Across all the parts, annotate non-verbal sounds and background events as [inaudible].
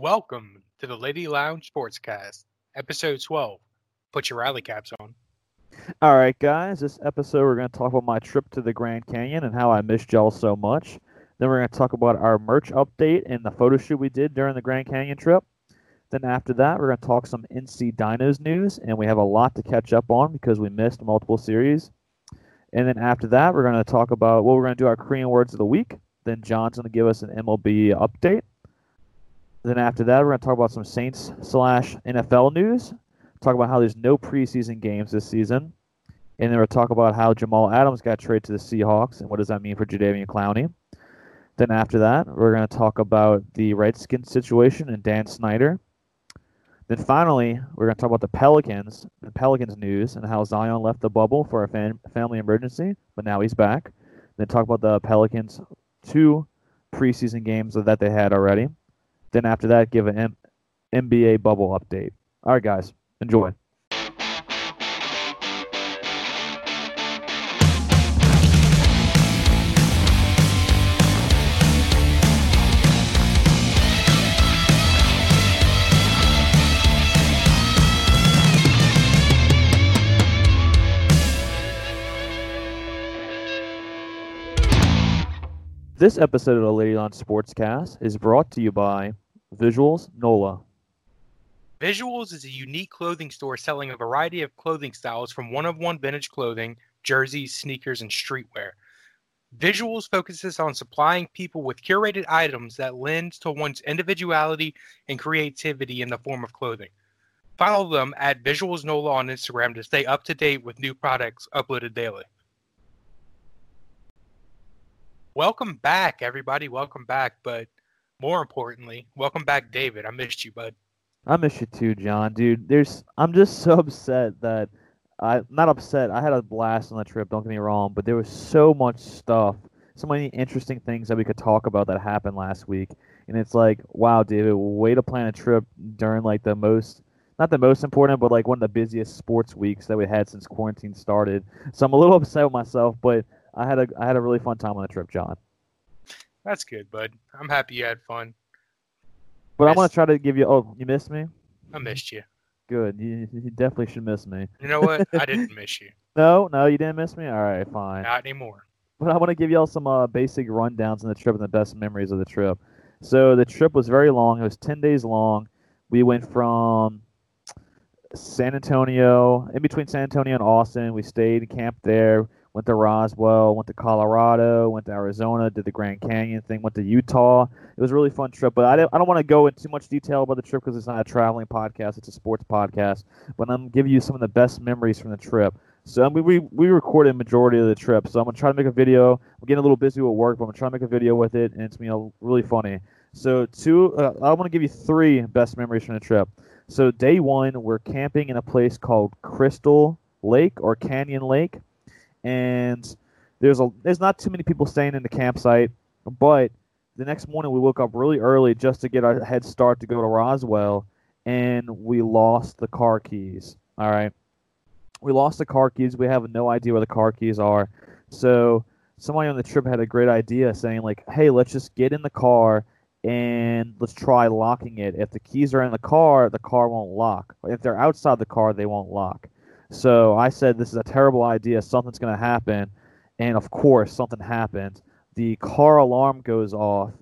Welcome to the Lady Lounge Sportscast, episode 12. Put your rally caps on. All right, guys. This episode, we're going to talk about my trip to the Grand Canyon and how I missed y'all so much. Then we're going to talk about our merch update and the photo shoot we did during the Grand Canyon trip. Then after that, we're going to talk some NC Dinos news, and we have a lot to catch up on because we missed multiple series. And then after that, we're going to talk about well, we're going to do our Korean words of the week. Then John's going to give us an MLB update. Then after that, we're going to talk about some Saints slash NFL news. Talk about how there's no preseason games this season. And then we'll talk about how Jamal Adams got traded to the Seahawks and what does that mean for Jadeveon Clowney. Then after that, we're going to talk about the Redskins situation and Dan Snyder. Then finally, we're going to talk about the Pelicans, the Pelicans news, and how Zion left the bubble for a fam- family emergency, but now he's back. Then talk about the Pelicans' two preseason games that they had already. Then after that, give an M- NBA bubble update. All right, guys, enjoy. This episode of the Lady Lounge Sportscast is brought to you by Visuals NOLA. Visuals is a unique clothing store selling a variety of clothing styles from one of one vintage clothing, jerseys, sneakers, and streetwear. Visuals focuses on supplying people with curated items that lend to one's individuality and creativity in the form of clothing. Follow them at Visuals NOLA on Instagram to stay up to date with new products uploaded daily. Welcome back, everybody. Welcome back. But more importantly, welcome back, David. I missed you, bud. I miss you too, John. Dude, there's I'm just so [laughs] upset that I not upset. I had a blast on the trip, don't get me wrong, but there was so much stuff, so many interesting things that we could talk about that happened last week. And it's like, wow, David, way to plan a trip during like the most not the most important, but like one of the busiest sports weeks that we had since quarantine started. So I'm a little [laughs] upset with myself, but I had a I had a really fun time on the trip, John. That's good, bud. I'm happy you had fun. But I want to try to give you. Oh, you missed me. I missed you. Good. You, you definitely should miss me. You know what? I [laughs] didn't miss you. No, no, you didn't miss me. All right, fine. Not anymore. But I want to give y'all some uh, basic rundowns on the trip and the best memories of the trip. So the trip was very long. It was ten days long. We went from San Antonio, in between San Antonio and Austin. We stayed, and camped there went to Roswell, went to Colorado, went to Arizona, did the Grand Canyon thing, went to Utah. It was a really fun trip, but I don't, I don't want to go into too much detail about the trip because it's not a traveling podcast; it's a sports podcast. But I'm giving you some of the best memories from the trip. So I mean, we we recorded majority of the trip. So I'm gonna try to make a video. I'm getting a little busy with work, but I'm gonna try to make a video with it, and it's you know really funny. So two, uh, I want to give you three best memories from the trip. So day one, we're camping in a place called Crystal Lake or Canyon Lake and there's a there's not too many people staying in the campsite, but the next morning we woke up really early just to get our head start to go to Roswell, and we lost the car keys. All right, we lost the car keys. We have no idea where the car keys are. So somebody on the trip had a great idea, saying like, "Hey, let's just get in the car." And let's try locking it. If the keys are in the car, the car won't lock. If they're outside the car, they won't lock. So I said, this is a terrible idea. Something's going to happen. And of course, something happened. The car alarm goes off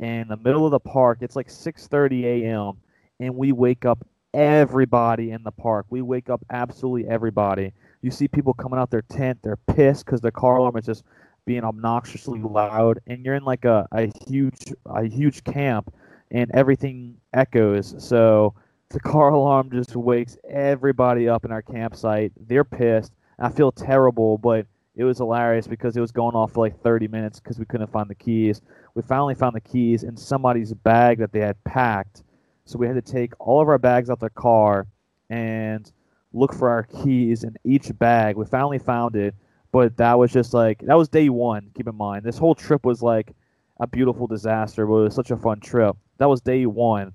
in the middle of the park. It's like 6:30 a.m. and we wake up everybody in the park. We wake up absolutely everybody. You see people coming out their tent. They're pissed because the car alarm is just being obnoxiously loud, and you're in like a, a huge a huge camp, and everything echoes. So the car alarm just wakes everybody up in our campsite. They're pissed. I feel terrible, but it was hilarious because it was going off for like 30 minutes because we couldn't find the keys. We finally found the keys in somebody's bag that they had packed. So we had to take all of our bags out the car and look for our keys in each bag. We finally found it, but that was just like that was day one. Keep in mind, this whole trip was like a beautiful disaster, but it was such a fun trip. That was day one.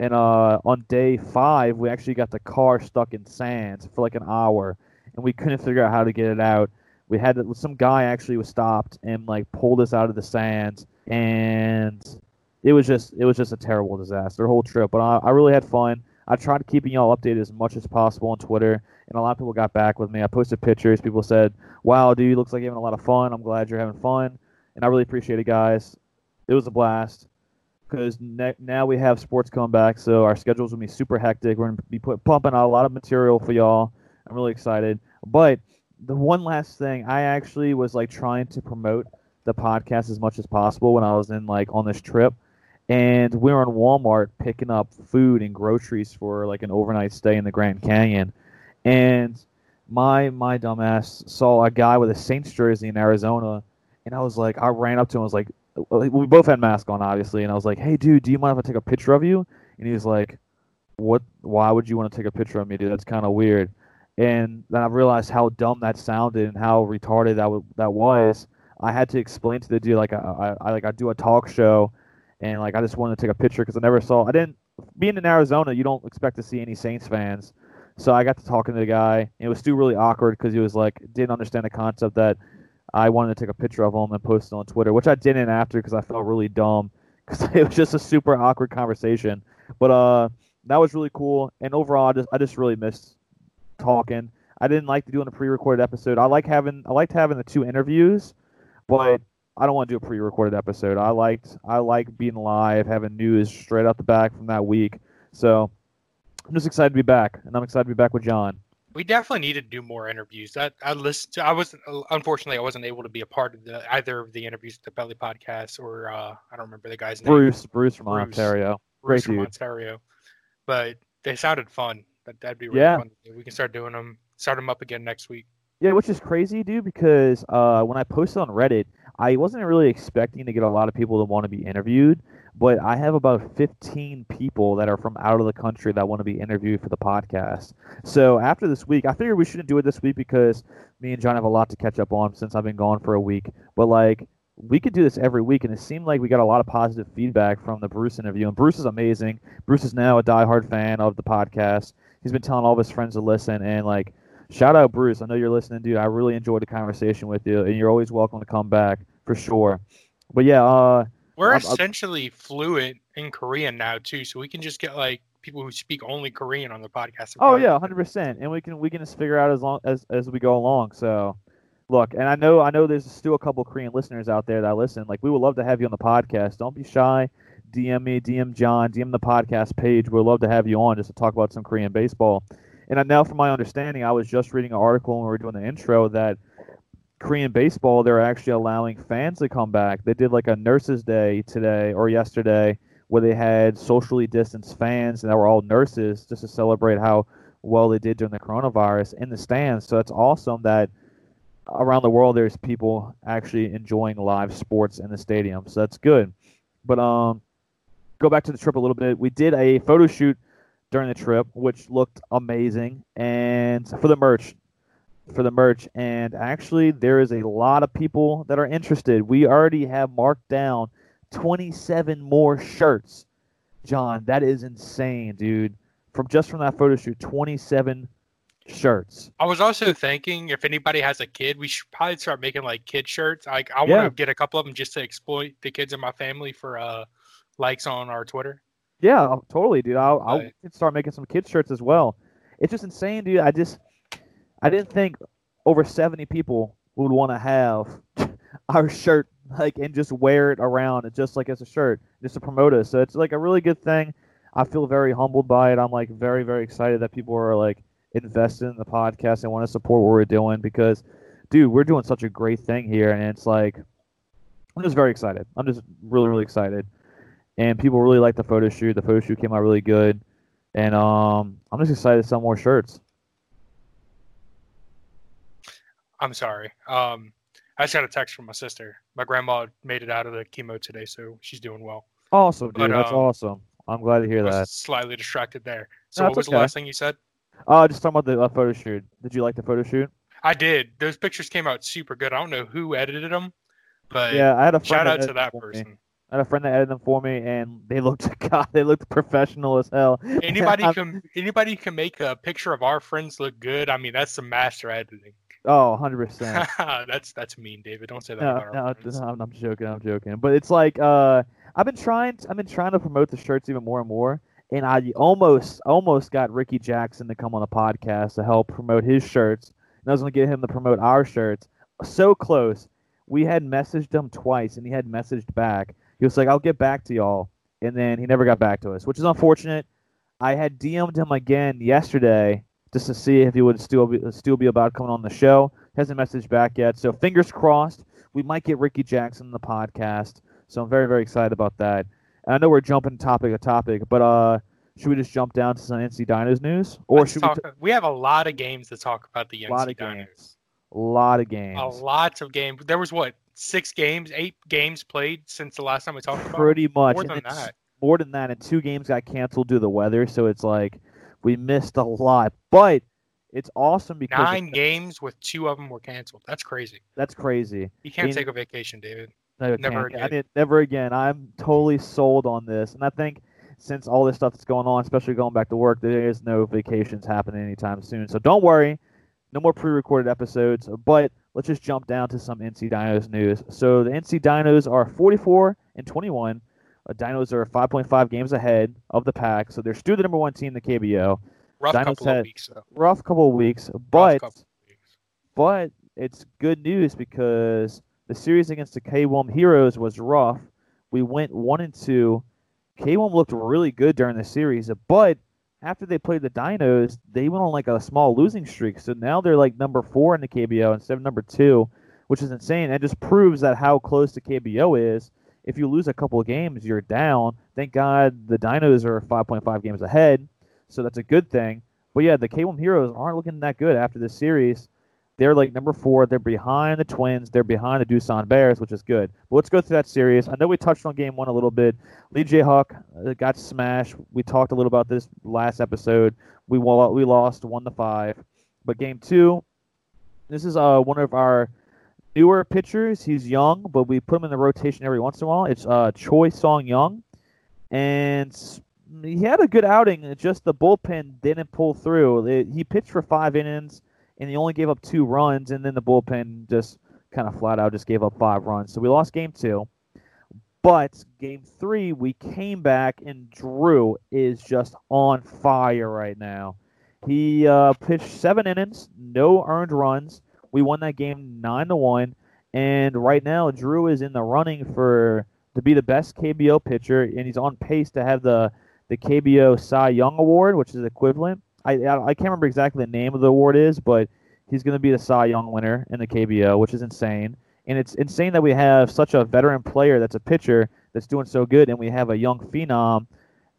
And uh, on day five, we actually got the car stuck in sand for like an hour, and we couldn't figure out how to get it out. We had some guy actually was stopped and like pulled us out of the sand, and it was just it was just a terrible disaster whole trip. But I, I really had fun. I tried keeping y'all updated as much as possible on Twitter, and a lot of people got back with me. I posted pictures. People said, "Wow, dude, looks like you're having a lot of fun. I'm glad you're having fun." And I really appreciate it, guys. It was a blast because ne- now we have sports coming back, so our schedules will be super hectic. We're gonna be put, pumping out a lot of material for y'all. I'm really excited. But the one last thing, I actually was like trying to promote the podcast as much as possible when I was in like on this trip and we were in Walmart picking up food and groceries for like an overnight stay in the Grand Canyon, and my my dumbass saw a guy with a Saints jersey in Arizona, and I was like, I ran up to him, I was like, we both had masks on, obviously, and I was like, hey, dude, do you mind if I take a picture of you? And he was like, what? Why would you want to take a picture of me, dude? That's kind of weird. And then I realized how dumb that sounded and how retarded that w- that was. I had to explain to the dude like I, I, I like I do a talk show and like I just wanted to take a picture because I never saw. I didn't being in Arizona. You don't expect to see any Saints fans, so I got to talking to the guy. it was still really awkward because he was like didn't understand the concept that I wanted to take a picture of him and post it on Twitter, which I didn't after because I felt really dumb [laughs] because it was just a super awkward conversation. But uh, that was really cool. And overall, I just I just really missed talking. I didn't like to do a pre-recorded episode. I like having I liked having the two interviews, but I don't want to do a pre-recorded episode. I liked I like being live, having news straight out the back from that week. So I'm just excited to be back, and I'm excited to be back with John. We definitely need to do more interviews. I I listened. To, I was unfortunately I wasn't able to be a part of the either of the interviews at the Belly Podcast or uh, I don't remember the guy's name. Bruce Bruce from Bruce, Ontario. Bruce Great from dude. Ontario. But they sounded fun. That that'd be really yeah. fun. We can start doing them. Start them up again next week. Yeah, which is crazy, dude. Because uh, when I posted on Reddit, I wasn't really expecting to get a lot of people that want to be interviewed, but I have about 15 people that are from out of the country that want to be interviewed for the podcast. So after this week, I figured we shouldn't do it this week because me and John have a lot to catch up on since I've been gone for a week. But like, we could do this every week, and it seemed like we got a lot of positive feedback from the Bruce interview. And Bruce is amazing. Bruce is now a diehard fan of the podcast. He's been telling all of his friends to listen, and like shout out Bruce. I know you're listening, dude. I really enjoyed the conversation with you, and you're always welcome to come back for sure. But yeah, uh, we're i essentially i fluent in Korean now too, so we can just get like people who speak only Korean on the podcast. Oh yeah, hundred percent, and we can we can just figure out as long as as we go along. So. Look, and I know I know there's still a couple Korean listeners out there that listen. Like, we would love to have you on the podcast. Don't be shy. DM me, DM John, DM the podcast page. We'd love to have you on just to talk about some Korean baseball. And now, from my understanding, I was just reading an article when we were doing the intro that Korean baseball, they're actually allowing fans to come back. They did like a nurses' day today or yesterday where they had socially distanced fans and they were all nurses just to celebrate how well they did during the coronavirus in the stands. So it's awesome that around the world there's people actually enjoying live sports in the stadium. So that's good. But um, go back to the trip a little bit. We did a photo shoot during the trip, which looked amazing, and for the merch, for the merch. And actually, there is a lot of people that are interested. We already have marked down 27 more shirts. John, that is insane, dude. From just from that photo shoot, 27 shirts. I was also thinking if anybody has a kid, we should probably start making like kid shirts. Like I want to get a couple of them just to exploit the kids in my family for uh likes on our Twitter. Yeah, oh, totally, dude. I'll, I'll start making some kids shirts as well. It's just insane, dude. I just I didn't think over 70 people would want to have [laughs] our shirt like and just wear it around just like as a shirt just to promote us. So it's like a really good thing. I feel very humbled by it. I'm like very very excited that people are like invested in the podcast and want to support what we're doing because dude, we're doing such a great thing here and it's like I'm just very excited. I'm just really really excited and people really like the photo shoot. The photo shoot came out really good, and um, I'm just excited to sell more shirts. I'm sorry. Um, I just got a text from my sister. My grandma made it out of the chemo today, so she's doing well. Awesome, dude. But, That's um, awesome. I'm glad to hear that. Slightly distracted there. So, what was okay. the last thing you said? Uh, just talking about the uh, photo shoot. Did you like the photo shoot? I did. Those pictures came out super good. I don't know who edited them, but yeah, I had a shout out to that person. Me. I had a friend that edited them for me, and they looked [laughs] God, they looked professional as hell. Anybody [laughs] can anybody can make a picture of our friends look good. I mean, that's some master editing. Oh, 100 percent. [laughs] that's that's mean, David. Don't say that. No, no, no, I'm, joking. I'm joking. But it's like uh, I've been trying. I've been trying to promote the shirts even more and more. And I almost almost got Ricky Jackson to come on the podcast to help promote his shirts. And I was going to get him to promote our shirts. So close. We had messaged him twice, and he had messaged back. He was like, "I'll get back to y'all," and then he never got back to us, which is unfortunate. I had DM'd him again yesterday just to see if he would still be still be about coming on the show. Hasn't messaged back yet, so fingers crossed. We might get Ricky Jackson in the podcast, so I'm very very excited about that. And I know we're jumping topic to topic, but uh, should we just jump down to some NC Dinos news, or Let's should talk, we? T- we have a lot of games to talk about the young lot of Dinos. games. A lot of games. A lot of games. There was what six games, eight games played since the last time we talked about. Pretty much. More and than that. More than that, and two games got canceled due to the weather, so it's like we missed a lot. But it's awesome because Nine games with two of them were canceled. That's crazy. that's crazy. You can't take a vacation, David. No, Never can't. I again. mean, never again. I'm totally sold on this, and I think since all this stuff that's going on, especially going back to work, there is no vacations happening anytime soon. So don't worry, no more pre-recorded episodes. But let's just jump down to some NC Dinos news. So the NC Dinos are 44 and 21. Dinos are 5.5 games ahead of the pack, so they're still the number one team in the KBO. Rough Dinos couple had- of weeks though. Rough couple of weeks, but of weeks. but it's good news because the series against the Kiwoom Heroes was rough. We went one and two. K1 looked really good during the series, but after they played the Dinos, they went on like a small losing streak. So now they're like number four in the KBO instead of number two, which is insane. It just proves that how close the KBO is. If you lose a couple of games, you're down. Thank God the Dinos are 5.5 games ahead, so that's a good thing. But yeah, the Kiwoom Heroes aren't looking that good after this series. They're like number four. They're behind the Twins. They're behind the Doosan Bears, which is good. But let's go through that series. I know we touched on game one a little bit. Lee J. Huck uh, got smashed. We talked a little about this last episode. We we lost one to five. But game two, this is uh one of our newer pitchers. He's young, but we put him in the rotation every once in a while. It's uh Choi Song Young, and he had a good outing. Just the bullpen didn't pull through. It- he pitched for five innings, and he only gave up two runs, and then the bullpen just kind of flat out just gave up five runs. So we lost game two. But game three, we came back, and Drew is just on fire right now. He uh, pitched seven innings, no earned runs. We won that game nine to one, and right now Drew is in the running for to be the best KBO pitcher, and he's on pace to have the the KBO Cy Young Award, which is equivalent. I I, can't remember exactly the name of the award is, but he's going to be the Cy Young winner in the KBO, which is insane. And it's insane that we have such a veteran player that's a pitcher that's doing so good, and we have a young phenom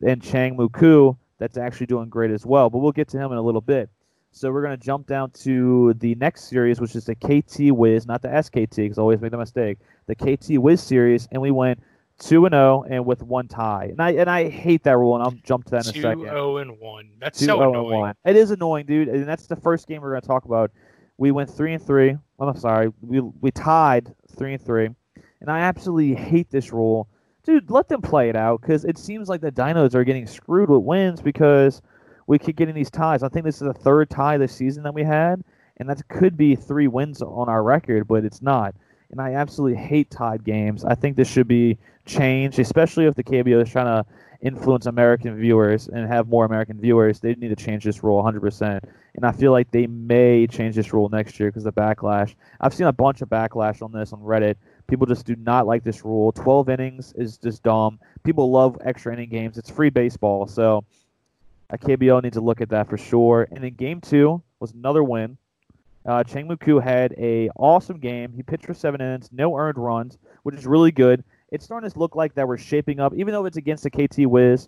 in Chang Muku that's actually doing great as well. But we'll get to him in a little bit. So we're going to jump down to the next series, which is the KT Wiz, not the SKT, because I always make the mistake. The KT Wiz series, and we went two and zero, and with one tie. And I and I hate that rule, and I'll jump to that in a second. zero oh and one. That's Two so oh and annoying. one. It is annoying, dude, and that's the first game we're going to talk about. We went three and three. Well, I'm sorry, we we tied three and three, and I absolutely hate this rule, dude. Let them play it out because it seems like the Dinos are getting screwed with wins because we keep getting these ties. I think this is the third tie this season that we had, and that could be three wins on our record, but it's not. And I absolutely hate tied games. I think this should be changed, especially if the KBO is trying to influence American viewers and have more American viewers. They need to change this rule 100%. And I feel like they may change this rule next year because of the backlash. I've seen a bunch of backlash on this on Reddit. People just do not like this rule. 12 innings is just dumb. People love extra inning games. It's free baseball. So KBO needs to look at that for sure. And then game two was another win. Uh, Chang Muku had a awesome game. He pitched for seven innings, no earned runs, which is really good. It's starting to look like that we're shaping up, even though it's against the KT Wiz.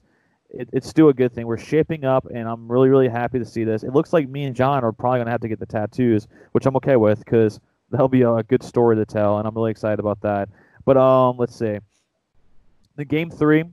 It, it's still a good thing. We're shaping up, and I'm really, really happy to see this. It looks like me and John are probably going to have to get the tattoos, which I'm okay with because that'll be a good story to tell, and I'm really excited about that. But um, let's see. The game three,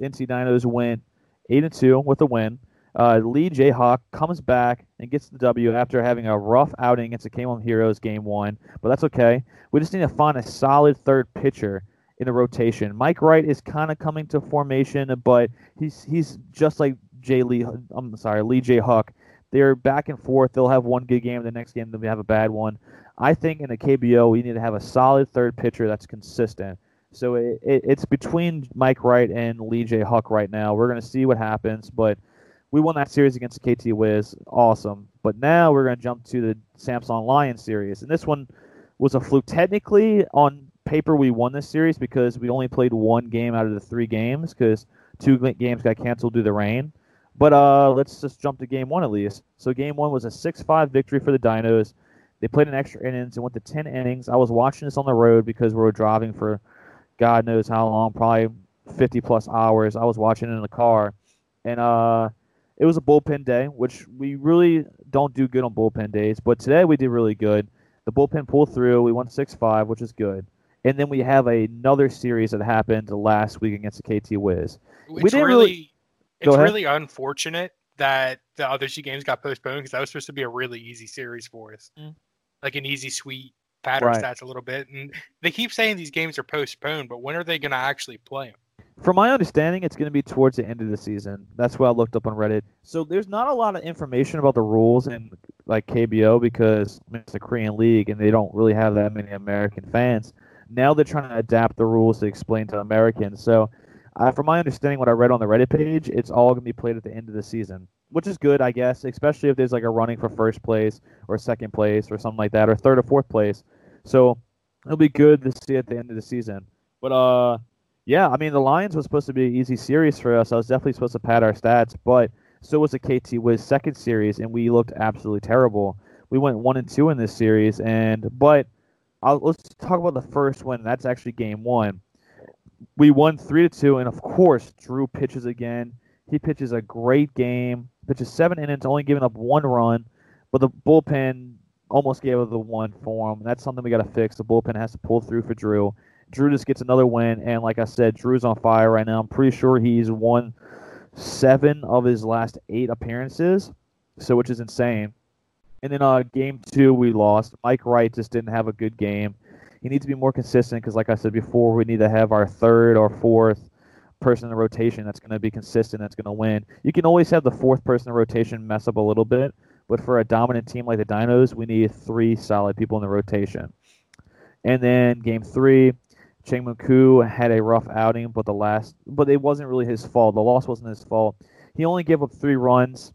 NC Dinos went eight and two with a win. Uh, Lee J Hawk comes back and gets the W after having a rough outing against the Kiwoom Heroes game one, but that's okay. We just need to find a solid third pitcher in the rotation. Mike Wright is kind of coming to formation, but he's he's just like Jay Lee. I'm sorry, Lee J Huck. they're back and forth. They'll have one good game, the next game they'll have a bad one. I think in a KBO we need to have a solid third pitcher that's consistent. So it, it, it's between Mike Wright and Lee J. Huck right now. We're going to see what happens, but we won that series against the KT Wiz. Awesome. But now we're going to jump to the Samsung Lion series. And this one was a fluke. Technically, on paper, we won this series because we only played one game out of the three games because two games got canceled due to the rain. But uh, let's just jump to game one at least. So game one was a 6-5 victory for the Dinos. They played an extra innings and went to 10 innings. I was watching this on the road because we were driving for God knows how long, probably 50 plus hours. I was watching it in the car. And uh, it was a bullpen day, which we really don't do good on bullpen days. But today we did really good. The bullpen pulled through. We won 6 5, which is good. And then we have another series that happened last week against the KT Wiz. It's we didn't really, really it's really unfortunate that the other two games got postponed because that was supposed to be a really easy series for us, mm. like an easy sweet pattern right. stats a little bit. And they keep saying these games are postponed, but when are they going to actually play them? From my understanding, it's going to be towards the end of the season. That's what I looked up on Reddit. So there's not a lot of information about the rules in like KBO because it's a Korean league and they don't really have that many American fans. Now they're trying to adapt the rules to explain to Americans. So uh, from my understanding, what I read on the Reddit page, it's all going to be played at the end of the season, which is good, I guess, especially if there's like a running for first place or second place or something like that, or third or fourth place. So it'll be good to see at the end of the season. But uh, yeah, I mean the Lions was supposed to be an easy series for us. I was definitely supposed to pad our stats, but so was the KT Wiz second series, and we looked absolutely terrible. We went one and two in this series, and but I'll, let's talk about the first one. That's actually game one we won three to two, and of course, Drew pitches again. He pitches a great game. Pitches seven innings, only giving up one run, but the bullpen almost gave up the one for him. That's something we got to fix. The bullpen has to pull through for Drew. Drew just gets another win, and like I said, Drew's on fire right now. I'm pretty sure he's won seven of his last eight appearances, so which is insane. And then uh, game two, we lost. Mike Wright just didn't have a good game he needs to be more consistent because, like I said before, we need to have our third or fourth person in the rotation that's going to be consistent, that's going to win. You can always have the fourth person in the rotation mess up a little bit, but for a dominant team like the Dinos, we need three solid people in the rotation. And then game three, Chang Koo had a rough outing, but the last, but it wasn't really his fault. The loss wasn't his fault. He only gave up three runs.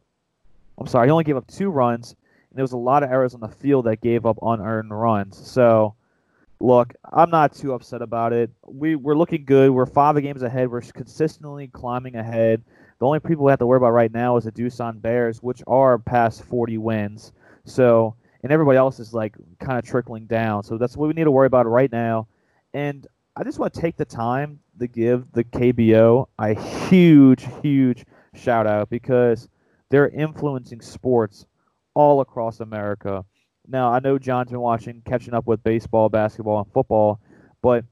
I'm sorry, he only gave up two runs, and there was a lot of errors on the field that gave up unearned runs. So look, I'm not too upset about it. We we're looking good. We're five games ahead. We're consistently climbing ahead. The only people we have to worry about right now is the Doosan Bears, which are past 40 wins. So, and everybody else is like kind of trickling down. So that's what we need to worry about right now. And I just want to take the time to give the KBO a huge, huge shout out because they're influencing sports all across America. Now, I know John's been watching, catching up with baseball, basketball, and football, but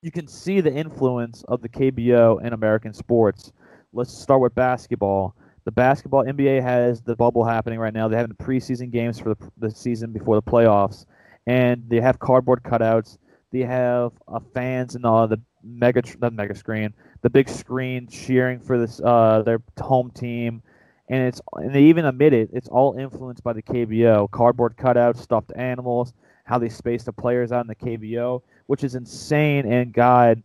you can see the influence of the KBO in American sports. Let's start with basketball. The basketball NBA has the bubble happening right now. They're having preseason games for the, the season before the playoffs, and they have cardboard cutouts. They have uh, fans and all the mega, the mega screen, the big screen cheering for this uh, their home team and it's and they even admit it. It's all influenced by the KBO, cardboard cutouts, stuffed animals, how they space the players out in the KBO, which is insane. And God,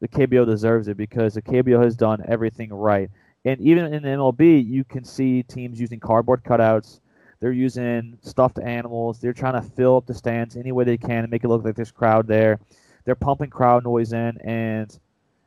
the KBO deserves it because the KBO has done everything right. And even in the MLB, you can see teams using cardboard cutouts. They're using stuffed animals. They're trying to fill up the stands any way they can and make it look like there's crowd there. They're pumping crowd noise in, and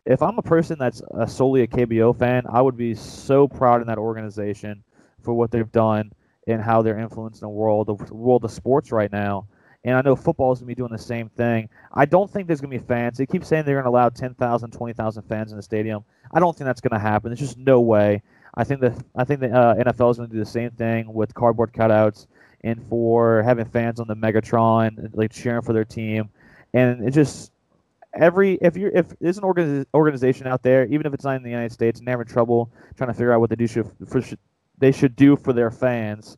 if I'm a person that's a solely a KBO fan, I would be so proud in that organization for what they've done and how they're influencing the world, the world of sports right now. And I know football is going to be doing the same thing. I don't think there's going to be fans. They keep saying they're going to allow 10,000, 20,000 fans in the stadium. I don't think that's going to happen. There's just no way. I think that I think the uh, NFL is going to do the same thing with cardboard cutouts and for having fans on the Megatron like cheering for their team. And it just every if you're if there's an organiz- organization out there, even if it's not in the United States, and they're having trouble trying to figure out what they do should for, they should do for their fans,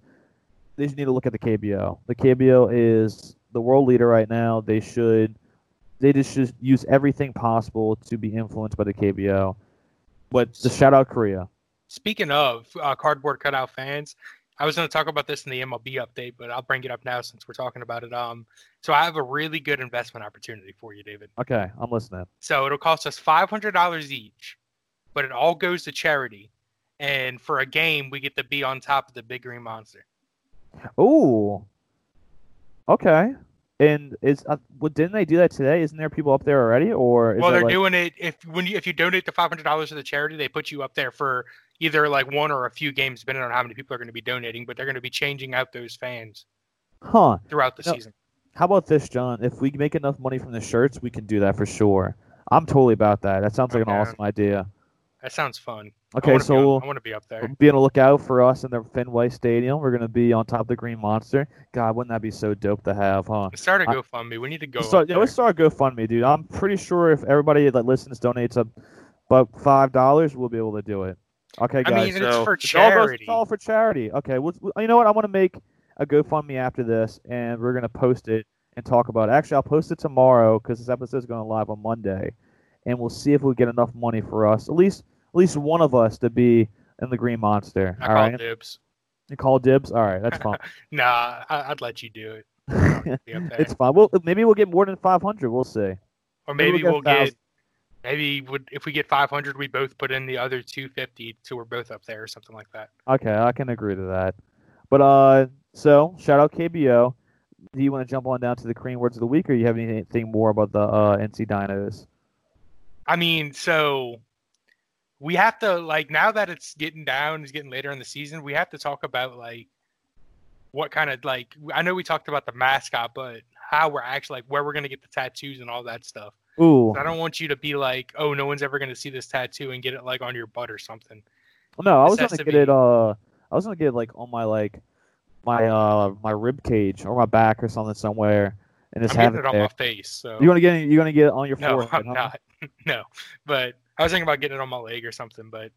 they just need to look at the KBO. The KBO is the world leader right now. They should they just should use everything possible to be influenced by the KBO. But just shout out Korea. Speaking of uh, cardboard cutout fans, I was going to talk about this in the MLB update, but I'll bring it up now since we're talking about it. Um, so I have a really good investment opportunity for you, David. Okay, I'm listening. So it'll cost us five hundred dollars each, but it all goes to charity. And for a game, we get to be on top of the big green monster. Ooh. Okay. And is uh, well, didn't they do that today? Isn't there people up there already, or is well, they're like, doing it if when you if you donate the five hundred dollars to the charity, they put you up there for either like one or a few games, depending on how many people are going to be donating. But they're going to be changing out those fans huh? throughout the No. season. How about this, John? If we make enough money from the shirts, we can do that for sure. I'm totally about that. That sounds like an awesome idea. That sounds fun. Okay, so we'll I want to be up there. be on the lookout for us in the Fenway Stadium. We're gonna be on top of the Green Monster. God, wouldn't that be so dope to have, huh? Start a GoFundMe. We need to go. Let's start, up yeah, let's start a GoFundMe, dude. I'm pretty sure if everybody that listens donates a, about five dollars, we'll be able to do it. Okay, guys. I mean, it's so for it's all charity. It's all for charity. Okay, well, you know what? I'm gonna make a GoFundMe after this, and we're gonna post it and talk about it. Actually, I'll post it tomorrow because this episode is going live on Monday, and we'll see if we get enough money for us, at least at least one of us, to be in the Green Monster. I all call right, dibs. you call dibs. All right, that's fine. [laughs] Nah, I, I'd let you do it. [laughs] It's fine. Well, maybe we'll get more than 500. We'll see. Or maybe maybe we'll we'll get. Maybe would if we get 500, we both put in the other 250, so we're both up there or something like that. Okay, I can agree to that. But uh, so shout out KBO. Do you want to jump on down to the Korean words of the week, or you have anything more about the uh, NC Dinos? I mean, so we have to like now that it's getting down, it's getting later in the season. We have to talk about like what kind of like I know we talked about the mascot, but how we're actually like where we're gonna get the tattoos and all that stuff. Ooh, I don't want you to be like, oh, no one's ever gonna see this tattoo and get it like on your butt or something. Well, no, I was gonna to get be- it. Uh, I was gonna get it like on my like my uh my rib cage or my back or something somewhere, and just I'm have it it on there. my face. So You want to get you gonna get it on your no, forehead? I'm huh? not. [laughs] no, but I was thinking about getting it on my leg or something. But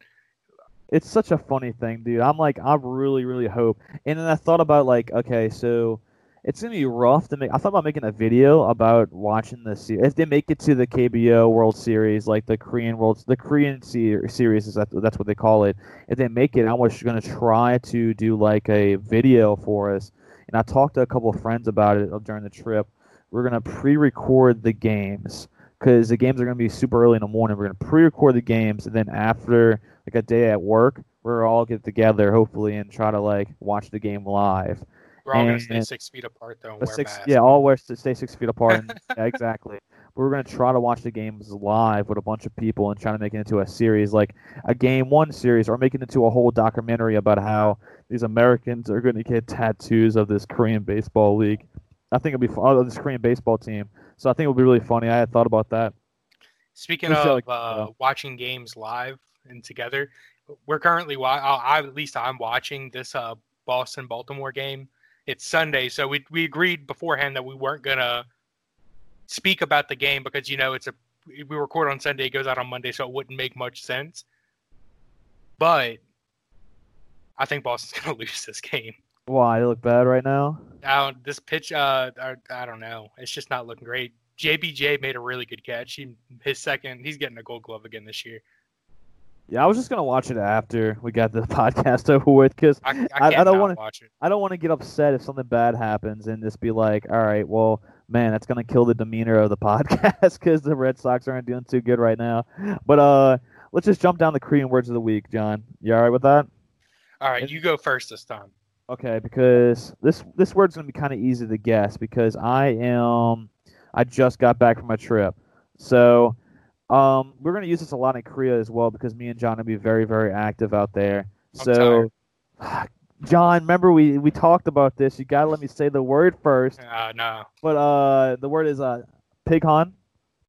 it's such a funny thing, dude. I'm like, I really, really hope. And then I thought about like, okay, so it's gonna be rough to make. I thought about making a video about watching the series. If they make it to the KBO World Series, like the Korean World, the Korean se- Series is that that's what they call it. If they make it, I was gonna try to do like a video for us. And I talked to a couple of friends about it uh, during the trip. We're gonna pre-record the games because the games are gonna be super early in the morning. We're gonna pre-record the games, and then after like a day at work, we're all get together hopefully and try to like watch the game live. We're all gonna stay six feet apart though. And six, masks. yeah, all wear to stay six feet apart. And, [laughs] yeah, exactly. But we're gonna try to watch the games live with a bunch of people and try to make it into a series, like a game one series, or make it into a whole documentary about how these Americans are gonna get tattoos of this Korean baseball league. I think it'll be fun. Oh, this Korean baseball team. So I think it'll be really funny. I had thought about that. Speaking of like, uh, watching games live and together, we're currently wa- I, I at least I'm watching this uh, Boston Baltimore game. It's Sunday, so we we agreed beforehand that we weren't gonna speak about the game because you know it's a we record on Sunday, it goes out on Monday, so it wouldn't make much sense. But I think Boston's [laughs] gonna lose this game. Why they look bad right now? Uh, this pitch, uh, I, I don't know. It's just not looking great. JBJ made a really good catch. He, his second, he's getting a Gold Glove again this year. Yeah, I was just gonna watch it after we got the [laughs] podcast [laughs] over with because I, I, I- I don't watch it. I don't want to get upset if something bad happens and just be like, all right, well, man, that's gonna kill the demeanor of the [laughs] podcast because the Red Sox aren't doing too good right now. But uh, let's just jump down the Korean words of the week, John. You all right with that? All right, you go first this time. Okay, because this this word's gonna be kind of easy to guess because I am I just got back from a trip, so um we're gonna use this a lot in Korea as well because me and John will be very very active out there. I'm So, [sighs] John, remember we we talked about this. You gotta let me say the word first. Uh, no, But uh, the word is uh, pigon,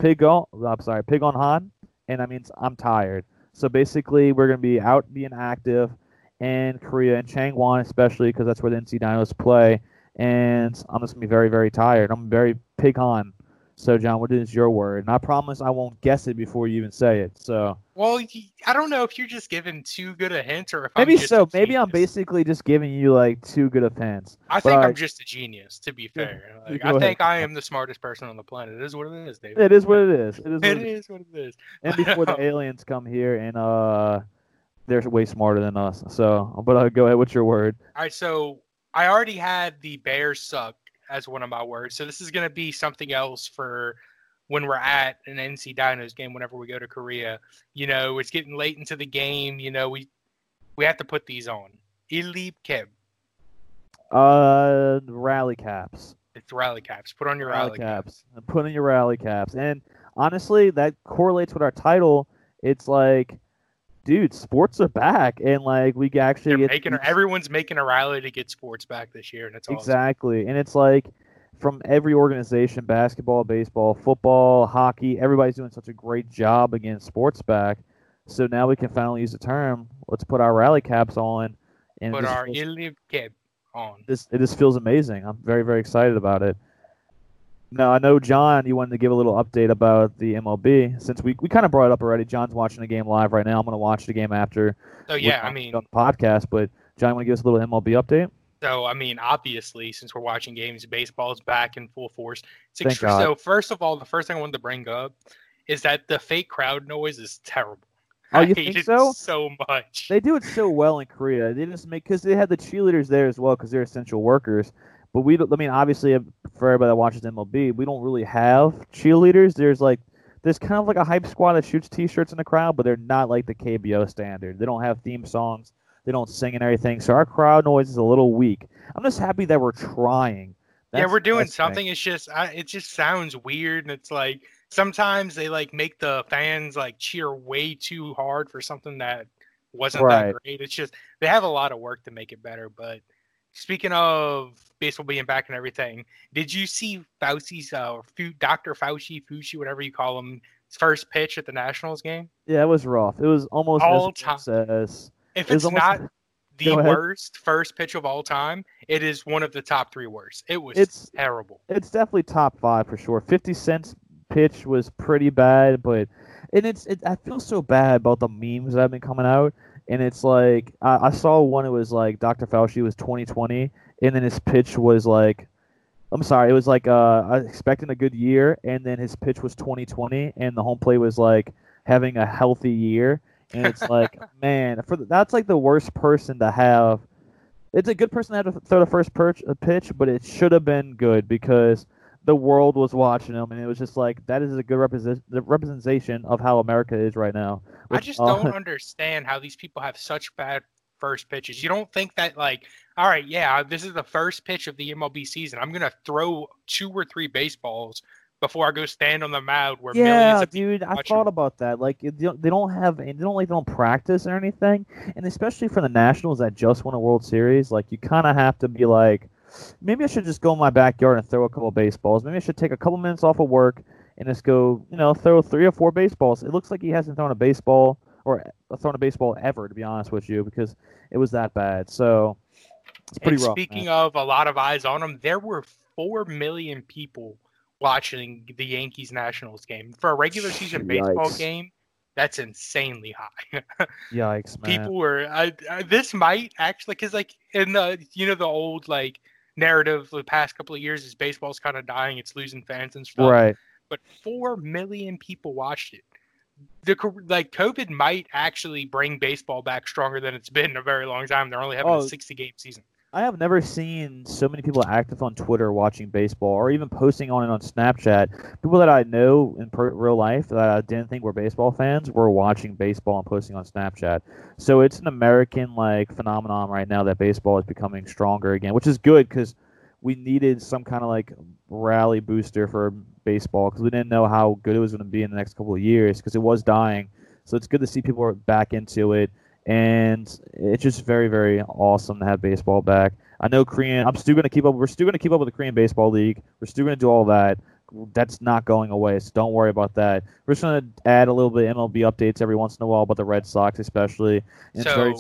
pigon. I'm sorry, pigon han, and that means I'm tired. So basically, we're gonna be out being active in Korea and Changwon, especially because that's where the NC Dinos play. And I'm just gonna be very, very tired. I'm very pigon. So John, what is your word? And I promise I won't guess it before you even say it. So well, I don't know if you're just giving too good a hint or if maybe I'm just so. Maybe I'm basically just giving you like too good of hints. I think I'm just a genius. To be fair, like, I ahead. think I am the smartest person on the planet. It is what it is, David. It is what it is. It is. [laughs] What It it is. is what it is. and before the [laughs] aliens come here and uh they're way smarter than us. So, but uh, go ahead. What's your word? All right, so I already had the Bears suck as one of my words. So this is going to be something else for when we're at an NC Dinos game whenever we go to Korea. You know, it's getting late into the game. You know, we we have to put these on. Ilib Keb. Uh, rally caps. It's rally caps. Put on your rally, rally caps. caps. Put on your rally caps. And honestly, that correlates with our title. It's like, dude, sports are back, and like we actually get making everyone's making a rally to get sports back this year, and it's exactly. Awesome. And it's like from every organization basketball, baseball, football, hockey everybody's doing such a great job against sports back. So now we can finally use the term. Let's put our rally caps on. And put our feels, cap on. This it just feels amazing. I'm very very excited about it. Now I know John, you wanted to give a little update about the MLB since we, we kind of brought it up already. John's watching the game live right now. I'm going to watch the game after. Oh yeah, I mean on the podcast. But John, want to give us a little MLB update? So, I mean, obviously, since we're watching games, baseball is back in full force. Thank God. So, first of all, the first thing I wanted to bring up is that the fake crowd noise is terrible. Oh, you [laughs] think so? So much. They do it so well in Korea. They just make because they had the cheerleaders there as well because they're essential workers. But we, I mean, obviously, uh, for everybody that watches MLB, we don't really have cheerleaders. There's like, there's kind of like a hype squad that shoots T-shirts in the crowd, but they're not like the KBO standard. They don't have theme songs. They don't sing and everything. So our crowd noise is a little weak. I'm just happy that we're trying. That's, yeah, we're doing something. Thing. It's just I, it just sounds weird, and it's like sometimes they like make the fans like cheer way too hard for something that wasn't right. that great. It's just they have a lot of work to make it better. But speaking of baseball being back and everything, did you see Fauci's uh, Dr. Fauci, Fauci, whatever you call him, first pitch at the Nationals game? Yeah, it was rough. It was almost all time. As if it's, not [laughs] the worst first pitch of all time, it is one of the top three worst. It was it's, terrible. It's definitely top five for sure. Fifty Cent's pitch was pretty bad, but and it's it, I feel so bad about the memes that have been coming out. And it's like I, I saw one. It was like Dr. Fauci was 2020, and then his pitch was like I'm sorry, it was like uh, expecting a good year, and then his pitch was 2020, and the home plate was like having a healthy year, and it's [laughs] like, man, for the, that's like the worst person to have. It's a good person to have to throw the first perch, uh, pitch, but it should have been good because the world was watching him, and it was just like that is a good represent, representation of how America is right now. I just don't uh, [laughs] understand how these people have such bad first pitches. You don't think that like, all right, yeah, this is the first pitch of the MLB season. I'm gonna throw two or three baseballs before I go stand on the mound where yeah, dude, I thought about that. Like they don't have, they don't like they don't practice or anything, and especially for the Nationals that just won a World Series, like you kind of have to be like, maybe I should just go in my backyard and throw a couple baseballs. Maybe I should take a couple minutes off of work and just go, you know, throw three or four baseballs. It looks like he hasn't thrown a baseball or uh, thrown a baseball ever, to be honest with you, because it was that bad. So it's pretty and rough. Speaking man. of a lot of eyes on him, there were four million people watching the Yankees Nationals game. For a regular season baseball game, that's insanely high. [laughs] Yikes, man. People were I, I, this might actually cuz like in the you know the old like narrative for the past couple of years is baseball's kind of dying, it's losing fans and stuff. Right. But 4 million people watched it. The like COVID might actually bring baseball back stronger than it's been in a very long time. They're only having oh, a 60 game season. I have never seen so many people active on Twitter watching baseball or even posting on it on Snapchat. People that I know in per- real life that I didn't think were baseball fans were watching baseball and posting on Snapchat. So it's an American like phenomenon right now that baseball is becoming stronger again, which is good because we needed some kind of like rally booster for baseball because we didn't know how good it was going to be in the next couple of years because it was dying. So it's good to see people are back into it and it's just very very awesome to have baseball back. I know Korean. I'm still going to keep up. We're still going to keep up with the Korean Baseball League. We're still going to do all that. That's not going away, so don't worry about that. We're just going to add a little bit of MLB updates every once in a while about the Red Sox, especially. And so, very...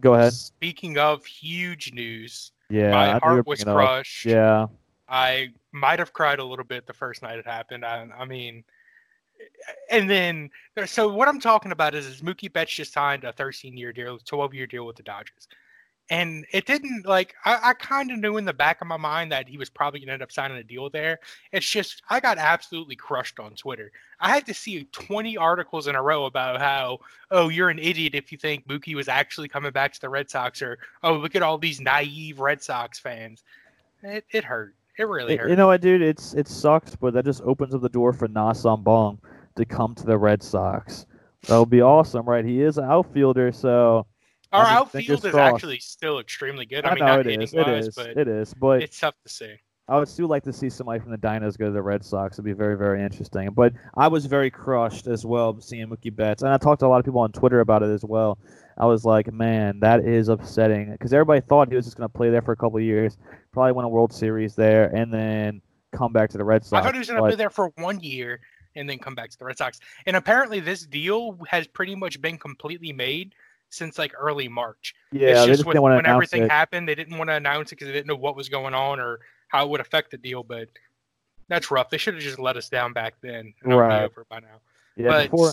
go ahead. Speaking of huge news, yeah, my I heart was crushed. Yeah, I might have cried a little bit the first night it happened. I, I mean, and then so what I'm talking about is, is Mookie Betts just signed a 13 year deal, 12 year deal with the Dodgers. And it didn't like I, I kind of knew in the back of my mind that he was probably gonna end up signing a deal there. It's just I got absolutely crushed on Twitter. I had to see 20 articles in a row about how, oh, you're an idiot if you think Mookie was actually coming back to the Red Sox, or oh, look at all these naive Red Sox fans. It, it hurt. It really hurt. You know what, dude? It's it sucks, but that just opens up the door for Na Bong to come to the Red Sox. That would be awesome, right? He is an outfielder, so our outfield is crossed. actually still extremely good. I, I mean, know it is. It is. But it is. But it's tough to see. I would still like to see somebody from the Dinos go to the Red Sox. It'd be very, very interesting. But I was very crushed as well seeing Mookie Betts, and I talked to a lot of people on Twitter about it as well. I was like, man, that is upsetting because everybody thought he was just going to play there for a couple years, probably win a World Series there, and then come back to the Red Sox. I thought he was going to play there for one year and then come back to the Red Sox. And apparently, this deal has pretty much been completely made since like early March. Yeah, it's just with, when everything it. happened, they didn't want to announce it because they didn't know what was going on or how it would affect the deal. But that's rough. They should have just let us down back then. right. over by now. Yeah. But before...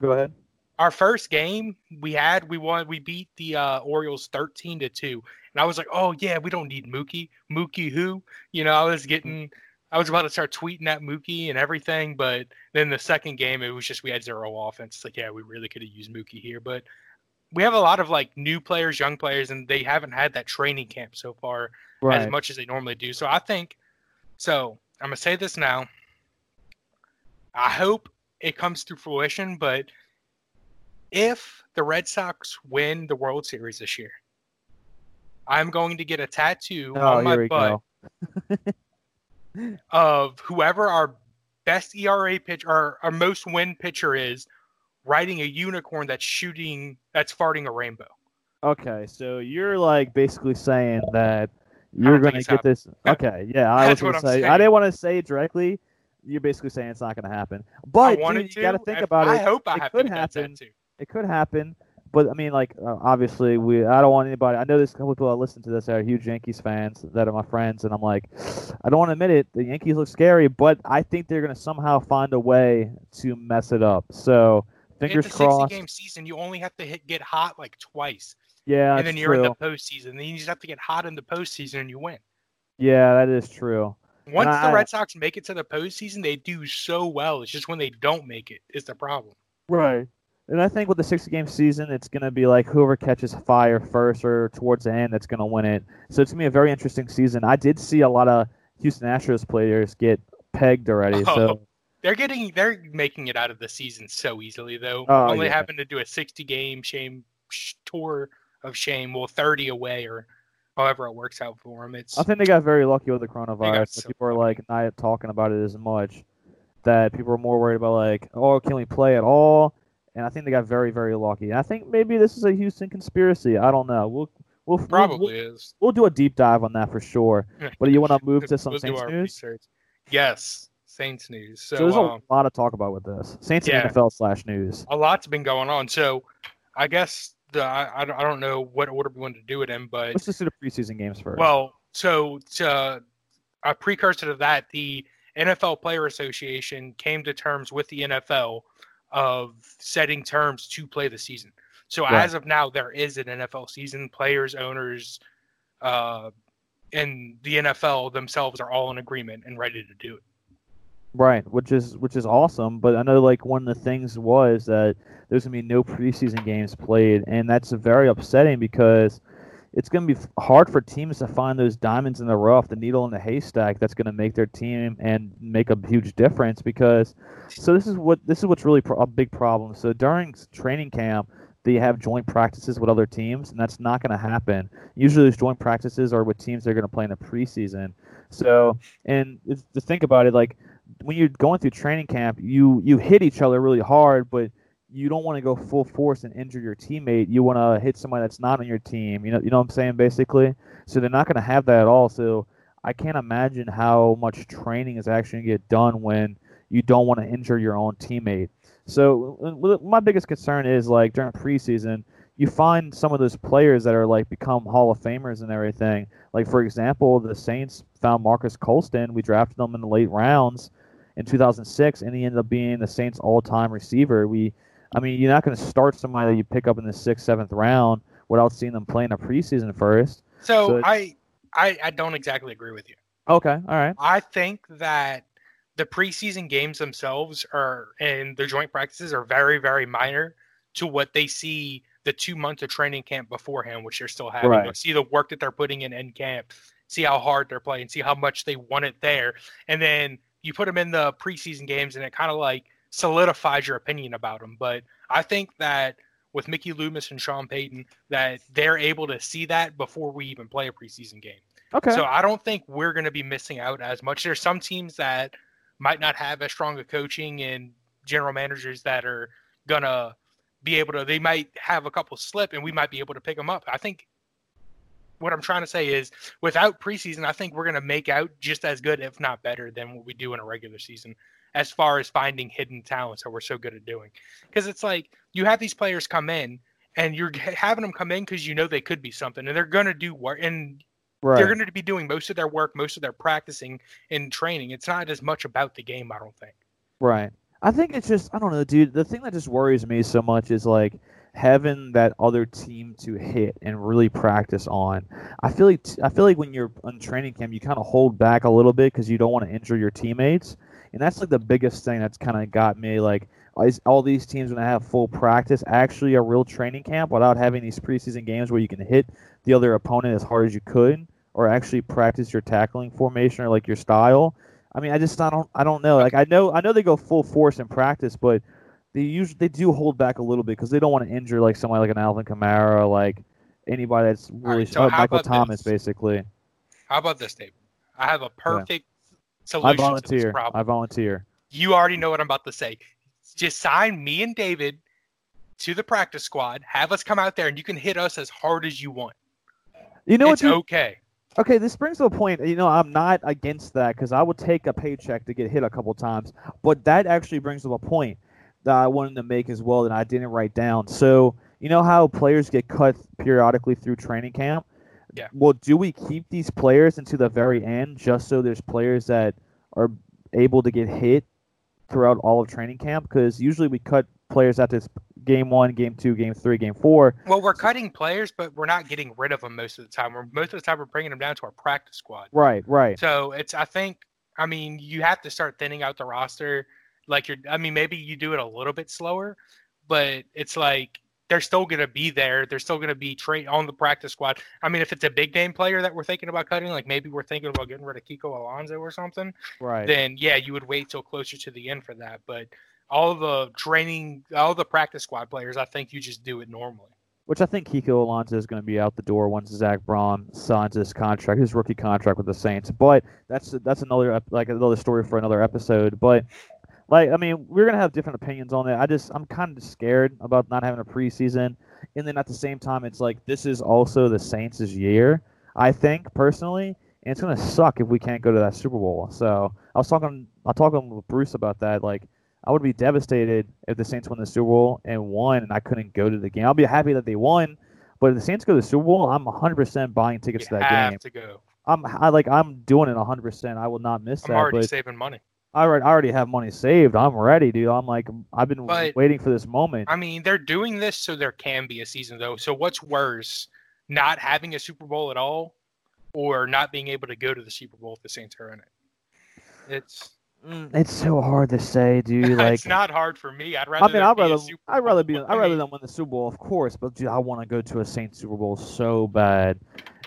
Go ahead. Our first game we had, we won. We beat the uh, Orioles thirteen to two, and I was like, "Oh yeah, we don't need Mookie. Mookie who? You know, I was getting I was about to start tweeting at Mookie and everything, but then the second game it was just we had zero offense. It's like, yeah, we really could have used Mookie here, but we have a lot of like new players, young players, and they haven't had that training camp so far right. as much as they normally do. So I think so. I'm gonna say this now. I hope it comes to fruition, but if the Red Sox win the World Series this year, I'm going to get a tattoo oh, on my butt [laughs] of whoever our best ERA pitcher or our most win pitcher is riding a unicorn that's shooting that's farting a rainbow. Okay, so you're like basically saying that you're going to get this. Okay, yeah, I was going to say saying. I didn't want to say it directly. You're basically saying it's not going to happen, but dude, you got to think about I it. I hope I it could happen. It could happen, but I mean, like uh, obviously, we I don't want anybody. I know there's a couple people that listen to this that are huge Yankees fans that are my friends, and I'm like, [sighs] I don't want to admit it. The Yankees look scary, but I think they're gonna somehow find a way to mess it up. So fingers it's a crossed. 60 game season. You only have to hit, get hot like twice. Yeah, and then you're true. in the postseason. Then you just have to get hot in the postseason and you win. Yeah, that is true. Once and the I, Red Sox make it to the postseason, they do so well. It's just when they don't make it is the problem. Right. And I think with the 60 game season, it's going to be like whoever catches fire first or towards the end that's going to win it. So it's going to be a very interesting season. I did see a lot of Houston Astros players get pegged already. Oh, so [laughs] they're getting they're making it out of the season so easily though. Oh, Only yeah. having to do a 60 game shame tour of shame, well 30 away or however it works out for them. It's I think they got very lucky with the coronavirus. So people are like not talking about it as much. That people are more worried about like, oh, can we play at all? And I think they got very, very lucky. And I think maybe this is a Houston conspiracy. I don't know. We'll we'll probably we'll, is. We'll do a deep dive on that for sure. [laughs] But you want to move to some we'll Saints news? Research. Yes, Saints news. So, so there's um, a lot to talk about with this Saints yeah, NFL slash news. A lot's been going on. So I guess the I, I don't know what order we want to do it in, but let's just do the preseason games first. Well, so to, a precursor to that, the NFL Player Association came to terms with the NFL of setting terms to play the season. So right. as of now, there is an NFL season. Players, owners, uh, and the NFL themselves are all in agreement and ready to do it. Right, which is which is awesome. But I know like one of the things was that there's gonna be no preseason games played, and that's very upsetting because it's going to be hard for teams to find those diamonds in the rough, the needle in the haystack that's going to make their team and make a huge difference. Because so this is what this is what's really a big problem. So during training camp, they have joint practices with other teams, and that's not going to happen. Usually, those joint practices are with teams they're going to play in the preseason. So, and to think about it, like when you're going through training camp, you you hit each other really hard, but you don't want to go full force and injure your teammate. You want to hit somebody that's not on your team. You know, you know what I'm saying, basically. So they're not going to have that at all. So I can't imagine how much training is actually going to get done when you don't want to injure your own teammate. So my biggest concern is like during preseason, you find some of those players that are like become Hall of Famers and everything. Like for example, the Saints found Marques Colston. We drafted him in the late rounds in 2006, and he ended up being the Saints' all-time receiver. We I mean, you're not going to start somebody that you pick up in the sixth, seventh round without seeing them play in a preseason first. So, So- I, I I don't exactly agree with you. Okay, all right. I think that the preseason games themselves are and the joint practices are very, very minor to what they see the two months of training camp beforehand, which they're still having. Right. See the work that they're putting in in camp, see how hard they're playing, see how much they want it there, and then you put them in the preseason games, and it kind of like solidifies your opinion about them. But I think that with Mickey Loomis and Sean Payton, that they're able to see that before we even play a preseason game. Okay. So I don't think we're going to be missing out as much. There's some teams that might not have as strong a coaching and general managers that are going to be able to, they might have a couple slip and we might be able to pick them up. I think what I'm trying to say is without preseason, I think we're going to make out just as good, if not better, than what we do in a regular season as far as finding hidden talents that we're so good at doing. Because it's like you have these players come in and you're having them come in because you know they could be something and they're going to do work. And right. they're going to be doing most of their work, most of their practicing and training. It's not as much about the game, I don't think. Right. I think it's just I don't know, dude. The thing that just worries me so much is like having that other team to hit and really practice on. I feel like I feel like when you're on training camp, you kind of hold back a little bit because you don't want to injure your teammates, and that's like the biggest thing that's kind of got me like. All these teams when to have full practice actually a real training camp without having these preseason games where you can hit the other opponent as hard as you could or actually practice your tackling formation or like your style? I mean, I just I don't I don't know. Like I know I know they go full force in practice, but they usually they do hold back a little bit because they don't want to injure like somebody like an Alvin Kamara, or like anybody that's really right, so Michael Thomas, this? basically. How about this, David? I have a perfect I solution to this volunteer. problem. I volunteer. You already know what I'm about to say. Just sign me and David to the practice squad. Have us come out there, and you can hit us as hard as you want. You know it's what? dude? okay. Okay, this brings to a point. You know, I'm not against that because I would take a paycheck to get hit a couple times. But that actually brings to a point that I wanted to make as well that I didn't write down. So you know how players get cut periodically through training camp. Yeah. Well, do we keep these players into the very end just so there's players that are able to get hit throughout all of training camp? Because usually we cut players at this game one, game two, game three, game four. Well, we're cutting players, but we're not getting rid of them most of the time. We're most of the time we're bringing them down to our practice squad. Right, right. So it's I think I mean you have to start thinning out the roster. Like you're I mean maybe you do it a little bit slower, but it's like they're still going to be there. They're still going to be tra- on the practice squad. I mean, if it's a big name player that we're thinking about cutting, like maybe we're thinking about getting rid of Kiko Alonso or something, Right. then yeah, you would wait till closer to the end for that. But all the training, all the practice squad players, I think you just do it normally. Which I think Kiko Alonso is going to be out the door once Zack Baun signs his contract, his rookie contract with the Saints. But that's that's another like another story for another episode. But like I mean, we're gonna have different opinions on it. I just I'm kind of scared about not having a preseason, and then at the same time, it's like this is also the Saints' year. I think personally, and it's gonna suck if we can't go to that Super Bowl. So I was talking I was talking with Bruce about that. Like I would be devastated if the Saints won the Super Bowl and won, and I couldn't go to the game. I'll be happy that they won, but if the Saints go to the Super Bowl, I'm 100% buying tickets You to that have game. to go. I'm I, like I'm doing it 100%. I will not miss I'm that. already But saving money. I already, have money saved. I'm ready, dude. I'm like I've been But- waiting for this moment. I mean, they're doing this so there can be a season, though. So what's worse, not having a Super Bowl at all, or not being able to go to the Super Bowl if the Saints are in it? It's Mm, it's so hard to say, dude. [laughs] Like it's not hard for me. I'd rather. I mean, I'd rather, I'd rather be, I'd rather than win the Super Bowl, of course. But dude, I want to go to a Saints Super Bowl so bad,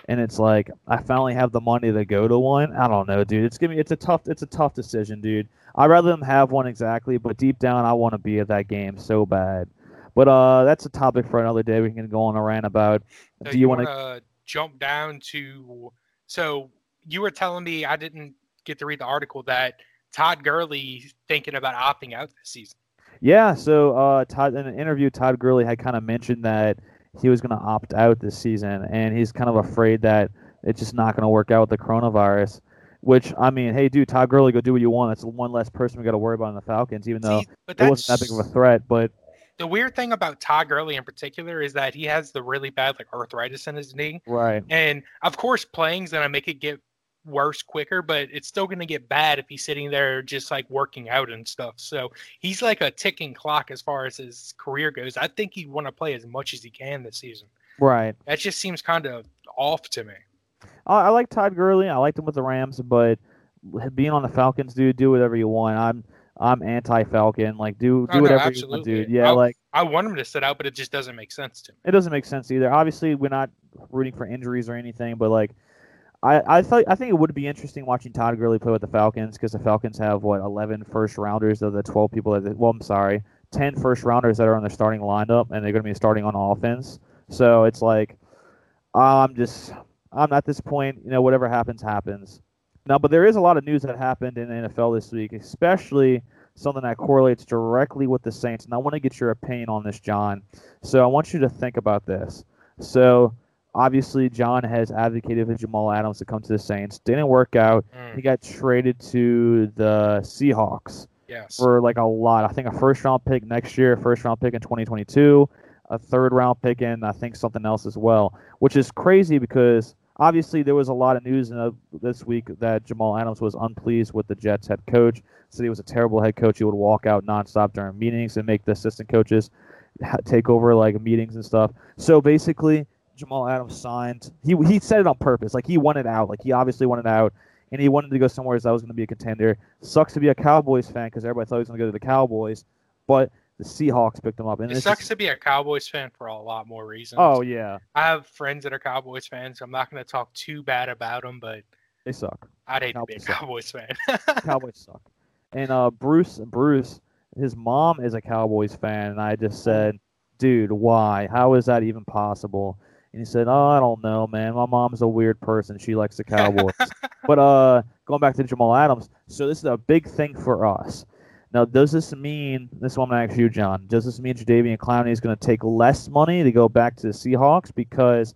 and it's like I finally have the money to go to one. I don't know, dude. It's giving, it's a tough, it's a tough decision, dude. I'd rather them have one exactly, but deep down, I want to be at that game so bad. But uh, that's a topic for another day. We can go on a rant about. So Do you want to? jump down to? So you were telling me I didn't get to read the article that Todd Gurley thinking about opting out this season. Yeah. So uh, Todd, in an interview, Todd Gurley had kind of mentioned that he was going to opt out this season, and he's kind of afraid that it's just not going to work out with the coronavirus. Which I mean, hey, dude, Todd Gurley, go do what you want. That's one less person we got to worry about in the Falcons, even though See, it wasn't that big of a threat. But the weird thing about Todd Gurley in particular is that he has the really bad like arthritis in his knee, right, and of course playing's gonna make it get worse quicker, but it's still gonna get bad if he's sitting there just like working out and stuff. So he's like a ticking clock as far as his career goes. I think he'd want to play as much as he can this season. Right. That just seems kind of off to me. I, I like Todd Gurley. I liked him with the Rams, but being on the Falcons, dude, do whatever you want. I'm I'm anti-Falcon. Like, do oh, do Oh, no, whatever you want, dude. Yeah, I- like I want him to sit out, but it just doesn't make sense to me. it doesn't make sense either. Obviously, we're not rooting for injuries or anything, but like, I I thought I think it would be interesting watching Todd Gurley play with the Falcons because the Falcons have what 11 first rounders of the 12 people that well, I'm sorry, 10 first rounders that are on their starting lineup, and they're going to be starting on offense. So it's like, I'm just I'm at this point, you know, whatever happens, happens. Now, but there is a lot of news that happened in the NFL this week, especially something that correlates directly with the Saints. And I want to get your opinion on this, John. So I want you to think about this. So obviously, John has advocated for Jamal Adams to come to the Saints. Didn't work out. Mm, He got traded to the Seahawks yes. for like a lot. I think a first round pick next year, a first round pick in 2022, a third round pick in I think something else as well, which is crazy because obviously there was a lot of news in, uh, this week that Jamal Adams was unpleased with the Jets head coach. Said he was a terrible head coach. He would walk out nonstop during meetings and make the assistant coaches take over like meetings and stuff. So basically, Jamal Adams signed. He he said it on purpose. Like he wanted out. Like he obviously wanted out, and he wanted to go somewhere that was going to be a contender. Sucks to be a Cowboys fan because everybody thought he was going to go to the Cowboys, but the Seahawks picked him up. And It sucks to be a Cowboys fan for a lot more reasons. oh yeah, I have friends that are Cowboys fans. So I'm not going to talk too bad about them, but they suck. I'd hate to be a Cowboys Cowboys fan. [laughs] Cowboys suck. And uh, Bruce, Bruce, his mom is a Cowboys fan, and I just said, "Dude, why? How is that even possible?" And he said, "Oh, I don't know, man. My mom's a weird person. She likes the Cowboys." [laughs] but uh, going back to Jamal Adams, so this is a big thing for us. Now, does this mean this one? I'm gonna ask you, John. Does this mean Jadeveon Clowney is going to take less money to go back to the Seahawks because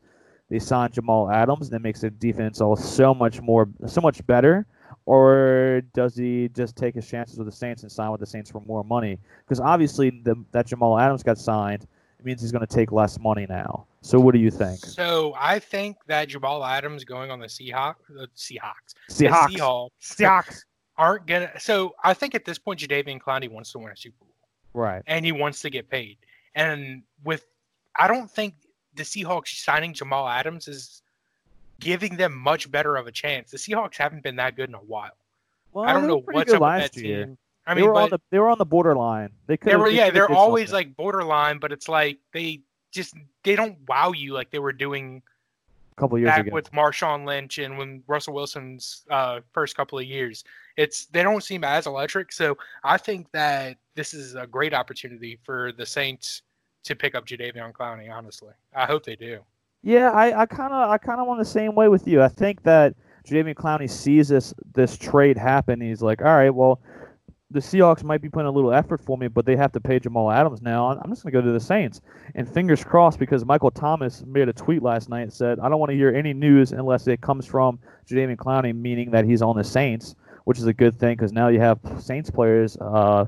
they signed Jamal Adams? And that makes their defense all so much more, so much better or does he just take his chances with the Saints and sign with the Saints for more money? Because obviously, the, that Jamal Adams got signed, it means he's going to take less money now. So, what do you think? so I think that Jamal Adams going on the Seahawks, the Seahawks, the Seahawks. Seahawks Seahawks. aren't gonna. So I think at this point, Jadeveon Clowney wants to win a Super Bowl, Right. and he wants to get paid. And with, I don't think the Seahawks signing Jamal Adams is giving them much better of a chance. The Seahawks haven't been that good in a while. Well, I don't know what's up with last that year. team. I they mean, were on the they were on the borderline. They could. they were, yeah, they're always something. like borderline, but it's like they just they don't wow you like they were doing a couple years back ago. with Marshawn Lynch and when Russell Wilson's uh, first couple of years. It's they don't seem as electric. So I think that this is a great opportunity for the Saints to pick up Jadeveon Clowney. Honestly, I hope they do. Yeah, I, I kind of I kind of want the same way with you. I think that Jadeveon Clowney sees this this trade happen. He's like, all right, well, the Seahawks might be putting a little effort for me, but they have to pay Jamal Adams now. I'm just gonna go to the Saints. And fingers crossed, because Michael Thomas made a tweet last night and said, I don't want to hear any news unless it comes from Jadeveon Clowney, meaning that he's on the Saints, which is a good thing because now you have Saints players. Uh,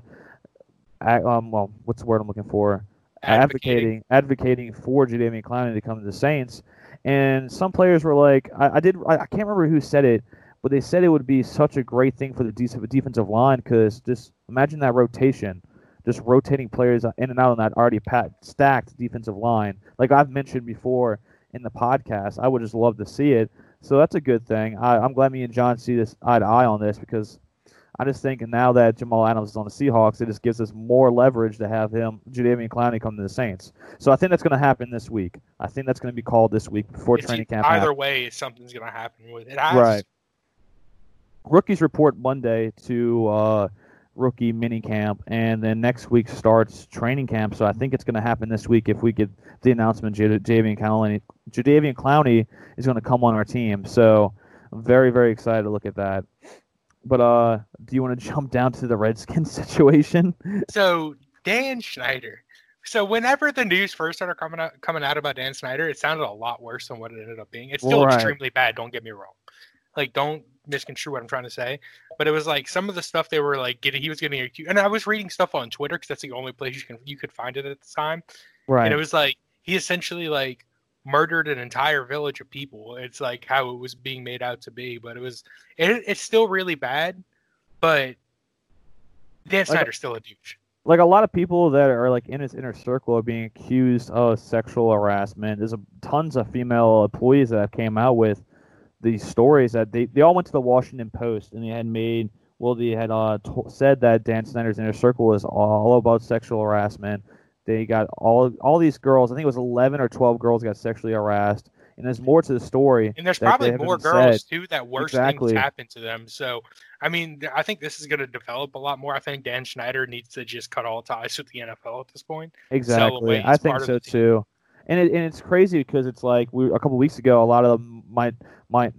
um, well, what's the word I'm looking for? advocating advocating for Jadeveon Clowney to come to the Saints. And some players were like, I, I did, I, I can't remember who said it, but they said it would be such a great thing for the def- defensive line because just imagine that rotation, just rotating players in and out on that already pat, stacked defensive line. Like I've mentioned before in the podcast, I would just love to see it. So that's a good thing. I, I'm glad me and John see this eye to eye on this because I just think now that Jamal Adams is on the Seahawks, it just gives us more leverage to have him, Jadeveon Clowney, come to the Saints. So I think that's going to happen this week. I think that's going to be called this week before It's- training camp. either happens. way, something's going to happen with it. Right. Rookies report Monday to uh, rookie mini camp, and then next week starts training camp. So I think it's going to happen this week if we get the announcement J- Jadeveon Clowney, Jadeveon Clowney is going to come on our team. So I'm very very excited to look at that. But uh, do you want to [laughs] jump down to the Redskins [laughs] situation? So Dan Schneider. So whenever the news first started coming out coming out about Dan Snyder, it sounded a lot worse than what it ended up being. It's still Right. extremely bad. Don't get me wrong. Like, don't misconstrue what I'm trying to say. But it was like some of the stuff they were like getting. He was getting accused, and I was reading stuff on Twitter because that's the only place you can you could find it at the time. Right. And it was like he essentially like murdered an entire village of people. It's like how it was being made out to be, but it was it, it's still really bad. But Dan Like- Snyder's still a douche. like a lot of people that are like in his inner circle are being accused of sexual harassment. There's a, tons of female employees that came out with these stories that they, they all went to the Washington Post and they had made well they had uh, t- said that Dan Snyder's inner circle is all about sexual harassment. They got all all these girls. I think it was 11 or 12 girls got sexually harassed and there's more to the story. And there's probably more said. girls too that worse Exactly. things happen to them. So, I mean, I think this is going to develop a lot more. I think Dan Schneider needs to just cut all ties with the NFL at this point. Exactly. I think so too. And it, and it's crazy because it's like we a couple weeks ago, a lot of the my my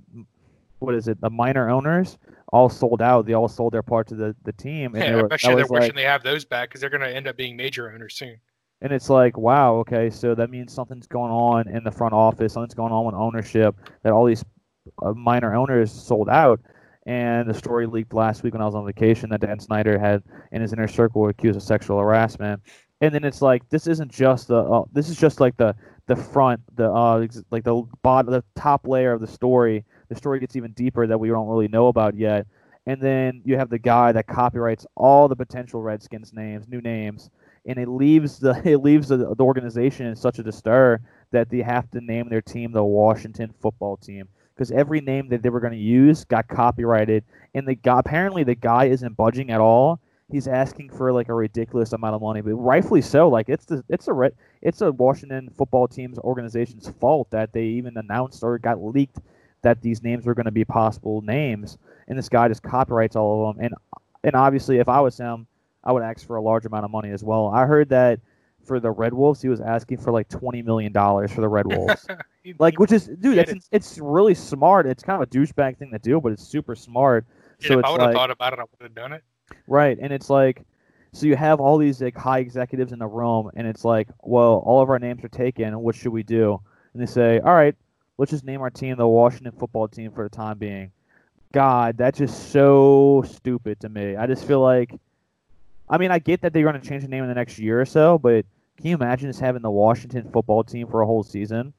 what is it? The minor owners all sold out. They all sold their part to the the team, and they Yeah, were, I that bet you they're wishing like, they have those back because they're going to end up being major owners soon. and it's like, wow, okay, so that means something's going on in the front office, something's going on with ownership. That all these uh, minor owners sold out. And the story leaked last week when I was on vacation that Dan Snyder had in his inner circle accused of sexual harassment. And then it's like this isn't just the uh, this is just like the the front the uh like the bottom the top layer of the story. The story gets even deeper that we don't really know about yet. And then you have the guy that copyrights all the potential Redskins names, new names, and it leaves the [laughs] it leaves the, the organization in such a distur that they have to name their team the Washington Football Team because every name that they were going to use got copyrighted, and the guy apparently the guy isn't budging at all. He's asking for like a ridiculous amount of money, but rightfully so. Like it's the it's a it's a Washington Football Team's organization's fault that they even announced or got leaked that these names were going to be possible names, and this guy just copyrights all of them. And and obviously, if I was him, I would ask for a large amount of money as well. I heard that for the Red Wolves, he was asking for like twenty million dollars for the Red [laughs] Wolves. Like, which is, dude, it's it's really smart. It's kind of a douchebag thing to do, but it's super smart. Dude, so if I would have like, thought about it, I would have done it. Right, and it's like, so you have all these like high executives in the room, and it's like, well, all of our names are taken. What should we do? And they say, all right, let's just name our team the Washington Football Team for the time being. God, that's just so stupid to me. I just feel like, I mean, I get that they're going to change the name in the next year or so, but can you imagine just having the Washington Football Team for a whole season?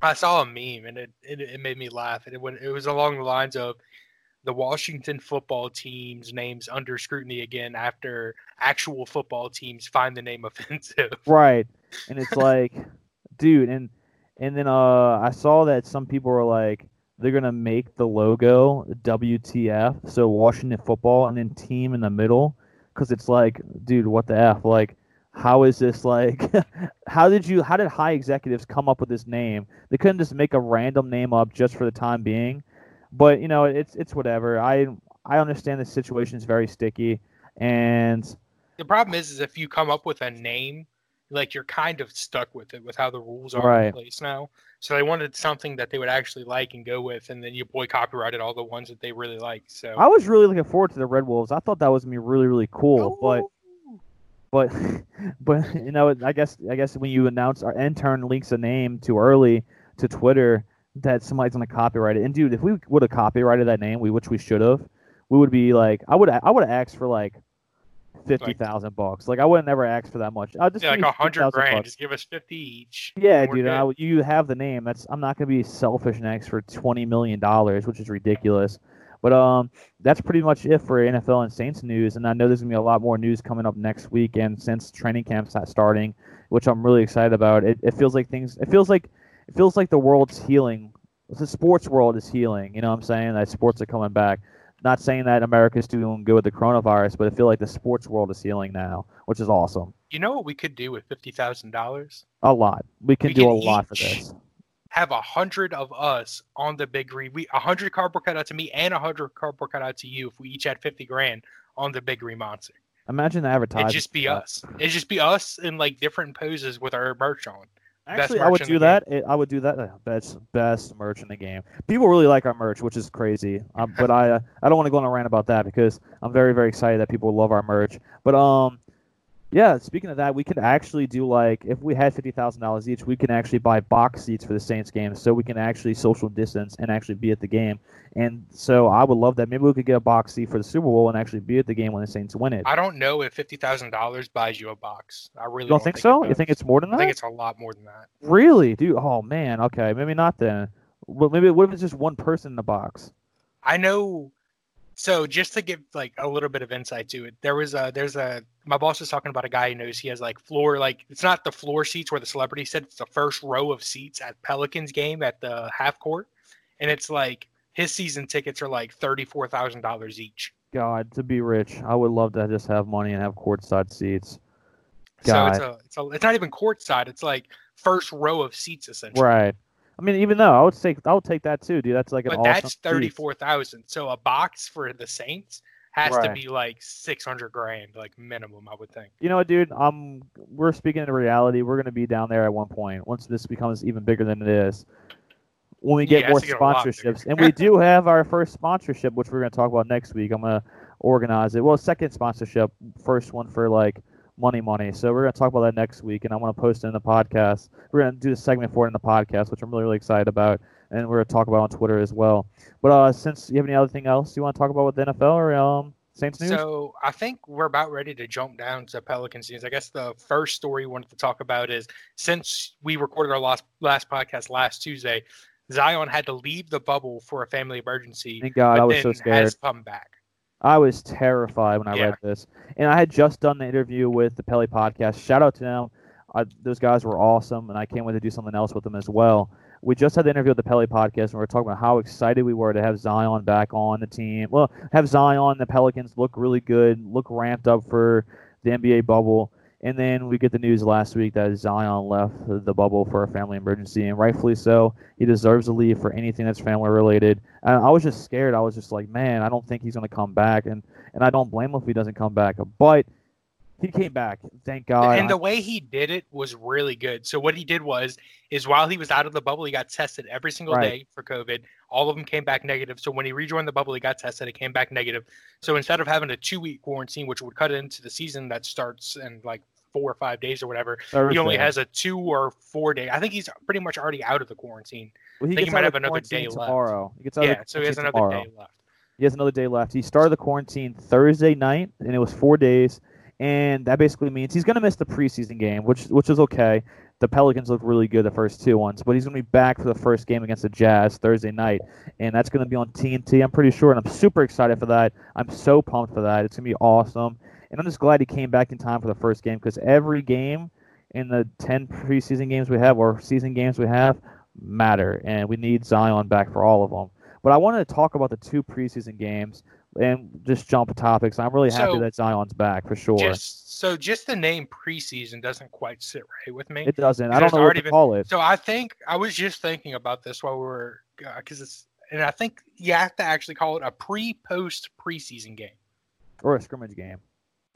I saw a meme and it, it, it made me laugh. And it, went, it was along the lines of the Washington football team's names under scrutiny again after actual football teams find the name [laughs] offensive. Right. And it's [laughs] like, dude, and and then uh I saw that some people were like they're gonna make the logo WTF, so Washington football and then team in the middle. Cause it's like, dude, what the F? Like, how is this like [laughs] how did you how did high executives come up with this name? They couldn't just make a random name up just for the time being. But you know, it's it's whatever. I I understand the situation is very sticky and The problem is, is if you come up with a name, like you're kind of stuck with it with how the rules are Right. in place now. So they wanted something that they would actually like and go with, and then your boy copyrighted all the ones that they really like. So I was really looking forward to the Red Wolves. I thought that was gonna be really, really cool. Oh. But but [laughs] but you know, I guess I guess when you announce our intern leaks a name too early to Twitter, that somebody's gonna copyright it. And dude, if we would have copyrighted that name, we which we should have, we would be like, I would I would have asked for like fifty thousand bucks. Like I would have never asked for that much. I'll just yeah, like a hundred grand, bucks. just give us fifty each. Yeah, dude. I, you have the name. That's I'm not gonna be selfish and ask for twenty million dollars, which is ridiculous. But um, that's pretty much it for NFL and Saints news. And I know there's gonna be a lot more news coming up next week, and since training camp's not starting, which I'm really excited about. It, it feels like things. It feels like it feels like the world's healing. The sports world is healing. You know what I'm saying? That sports are coming back. Not saying that America's doing good with the coronavirus, but I feel like the sports world is healing now, which is awesome. You know what we could do with fifty thousand dollars? A lot. We can We do can a lot for this. Have a hundred of us on the big green. We a hundred cardboard cutout to me and a hundred cardboard cutout to you. If we each had fifty grand on the big green monster, Imagine the advertising. it'd just be us. It'd just be us in like different poses with our merch on. Actually, I would do that. It, I would do that. Best best merch in the game. People really like our merch, which is crazy. Um, but I uh, I don't want to go on a rant about that because I'm very very excited that people love our merch. But um, yeah. Speaking of that, we could actually do like if we had fifty thousand dollars each, we can actually buy box seats for the Saints game, so we can actually social distance and actually be at the game. And so I would love that. Maybe we could get a box seat for the Super Bowl and actually be at the game when the Saints win it. I don't know if fifty thousand dollars buys you a box. I really you don't think so? You think it's more than that? I think it's a lot more than that. Really, dude? Oh man. Okay, maybe not then. Well, maybe what if it's just one person in the box? I know So just to give like a little bit of insight to it, there was a there's a my boss was talking about a guy who knows he has like floor like it's not the floor seats where the celebrity said it's the first row of seats at Pelicans game at the half court, and it's like his season tickets are like thirty four thousand dollars each. God, to be rich, I would love to just have money and have courtside seats. So it's a, it's a it's not even courtside. It's like first row of seats essentially. Right. I mean, even though I would take I would take that too, dude. That's like an but awesome that's thirty four thousand. So a box for the Saints has to be like six hundred grand, like minimum, I would think. You know what, dude? Um, we're speaking in reality. We're gonna be down there at one point once this becomes even bigger than it is. When we get Yeah, more get sponsorships, and we do [laughs] have our first sponsorship, which we're gonna talk about next week. I'm gonna organize it. Well, second sponsorship, first one for like money, money. So we're gonna talk about that next week, and I want to post it in the podcast. We're gonna do a segment for it in the podcast, which I'm really, really excited about, and we're gonna talk about on Twitter as well. But uh, since you have any other thing else you want to talk about with the NFL or um Saints news? So I think we're about ready to jump down to Pelicans news. I guess the first story we wanted to talk about is since we recorded our last last podcast last Tuesday, Zion had to leave the bubble for a family emergency. Thank God, I was so scared. has come back. I was terrified when I Yeah. read this, and I had just done the interview with the Pelly podcast. Shout out to them; I, those guys were awesome, and I can't wait to do something else with them as well. We just had the interview with the Pelly podcast, and we were talking about how excited we were to have Zion back on the team. Well, have Zion, the Pelicans look really good, look ramped up for the NBA bubble. And then we get the news last week that Zion left the bubble for a family emergency, and rightfully so. He deserves to leave for anything that's family related. And I was just scared. I was just like, man, I don't think he's going to come back, and and I don't blame him if he doesn't come back. But he came back, thank God. and the way he did it was really good. So what he did was is while he was out of the bubble, he got tested every single Right. day for COVID. All of them came back negative. So when he rejoined the bubble, he got tested. It came back negative. So instead of having a two week quarantine, which would cut into the season that starts in like four or five days or whatever, he only has a two or four day. I think he's pretty much already out of the quarantine. Well, he think he might have another day quarantine left. tomorrow. He gets out Yeah, so he has another tomorrow. day left. He has another day left. He started the quarantine Thursday night, and it was four days. And that basically means he's going to miss the preseason game, which which is okay. The Pelicans look really good the first two ones, but he's going to be back for the first game against the Jazz Thursday night, and that's going to be on TNT. I'm pretty sure, and I'm super excited for that. I'm so pumped for that. It's going to be awesome, and I'm just glad he came back in time for the first game because every game in the 10 preseason games we have or season games we have matter, and we need Zion back for all of them. But I wanted to talk about the two preseason games and just jump topics. I'm really happy So- that Zion's back for sure. Just so just the name preseason doesn't quite sit right with me. it doesn't. I don't know what already to been- call it. So I think I was just thinking about this while we were uh, because it's and I think you have to actually call it a pre-post preseason game. or a scrimmage game.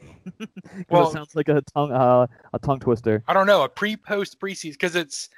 [laughs] Well- it sounds like a tongue uh, a tongue twister. I don't know a pre-post preseason because it's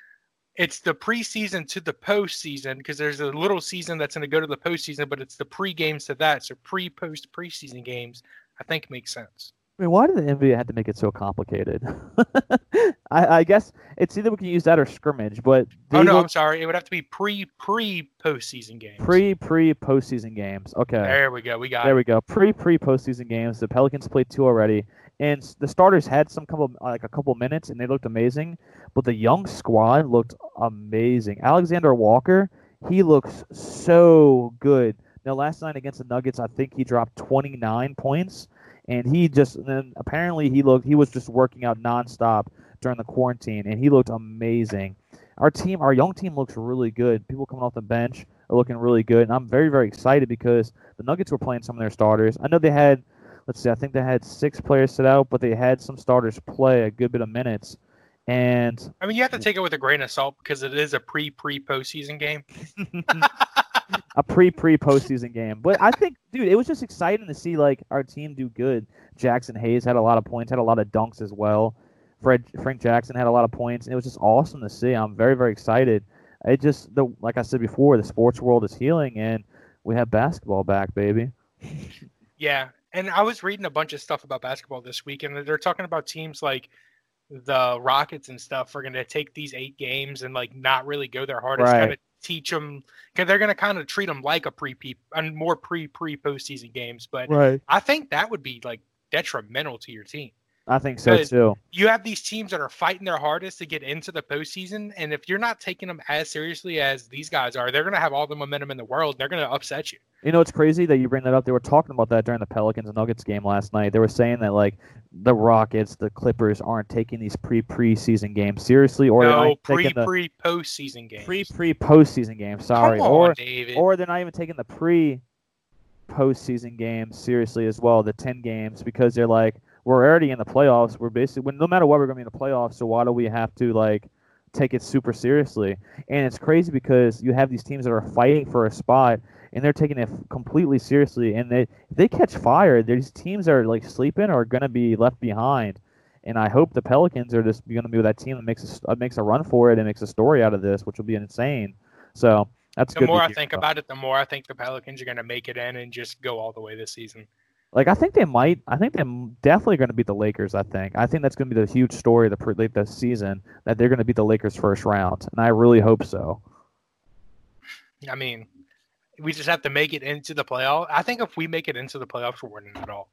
it's the preseason to the postseason because there's a little season that's going to go to the postseason, but it's the pre-games to that. So pre-post preseason games, I think makes sense. I mean, why did the NBA have to make it so complicated? [laughs] I, I guess it's either we can use that or scrimmage, but oh no, look I'm sorry. It would have to be pre-pre postseason games. pre pre postseason games. Okay. There we go. We got There it. we go. Pre pre postseason games. The Pelicans played two already, and the starters had some couple like a couple minutes, and they looked amazing. But the young squad looked amazing. Alexander Walker, he looks so good. Now last night against the Nuggets, I think he dropped 29 points, and he just then apparently he looked he was just working out nonstop during the quarantine, and he looked amazing. Our team, our young team, looks really good. People coming off the bench are looking really good, and I'm very very excited because the Nuggets were playing some of their starters. I know they had, let's see, I think they had six players sit out, but they had some starters play a good bit of minutes. And I mean, you have to take it with a grain of salt because it is a pre-pre postseason game. [laughs] [laughs] a pre pre postseason game. But I think, dude, it was just exciting to see like our team do good. Jaxson Hayes had a lot of points, had a lot of dunks as well. Fred Frank Jackson had a lot of points. And it was just awesome to see. I'm very very excited. It just the like I said before, the sports world is healing, and we have basketball back, baby. [laughs] Yeah, and I was reading a bunch of stuff about basketball this week, and they're talking about teams like the Rockets and stuff are going to take these eight games and like not really go their hardest, Right. kind of teach them because they're going to kind of treat them like a pre and more pre pre postseason games. But Right. I think that would be like detrimental to your team. I think so too. You have these teams that are fighting their hardest to get into the postseason, and if you're not taking them as seriously as these guys are, they're going to have all the momentum in the world. They're going to upset you. You know, it's crazy that you bring that up. They were talking about that during the Pelicans and Nuggets game last night. They were saying that like the Rockets, the Clippers aren't taking these pre preseason games seriously, or they're No, pre pre postseason games. pre pre postseason games. Sorry, Come on, or David. or they're not even taking the pre postseason games seriously as well, the ten games, because they're like, we're already in the playoffs. We're basically when no matter what we're gonna be in the playoffs, so why do we have to like take it super seriously? And it's crazy because you have these teams that are fighting for a spot and they're taking it completely seriously. And they if they catch fire, these teams that are like sleeping are gonna be left behind. And I hope the Pelicans are just going to be with that team that makes a, uh, makes a run for it and makes a story out of this, which will be insane. So that's the good. to more I think about it, the more I think the Pelicans are going to make it in and just go all the way this season. Like I think they might. I think they're definitely going to beat the Lakers. I think. I think that's going to be the huge story of the like the season that they're going to beat the Lakers first round, and I really hope so. I mean, we just have to make it into the playoff. I think if we make it into the playoffs, we're winning it all.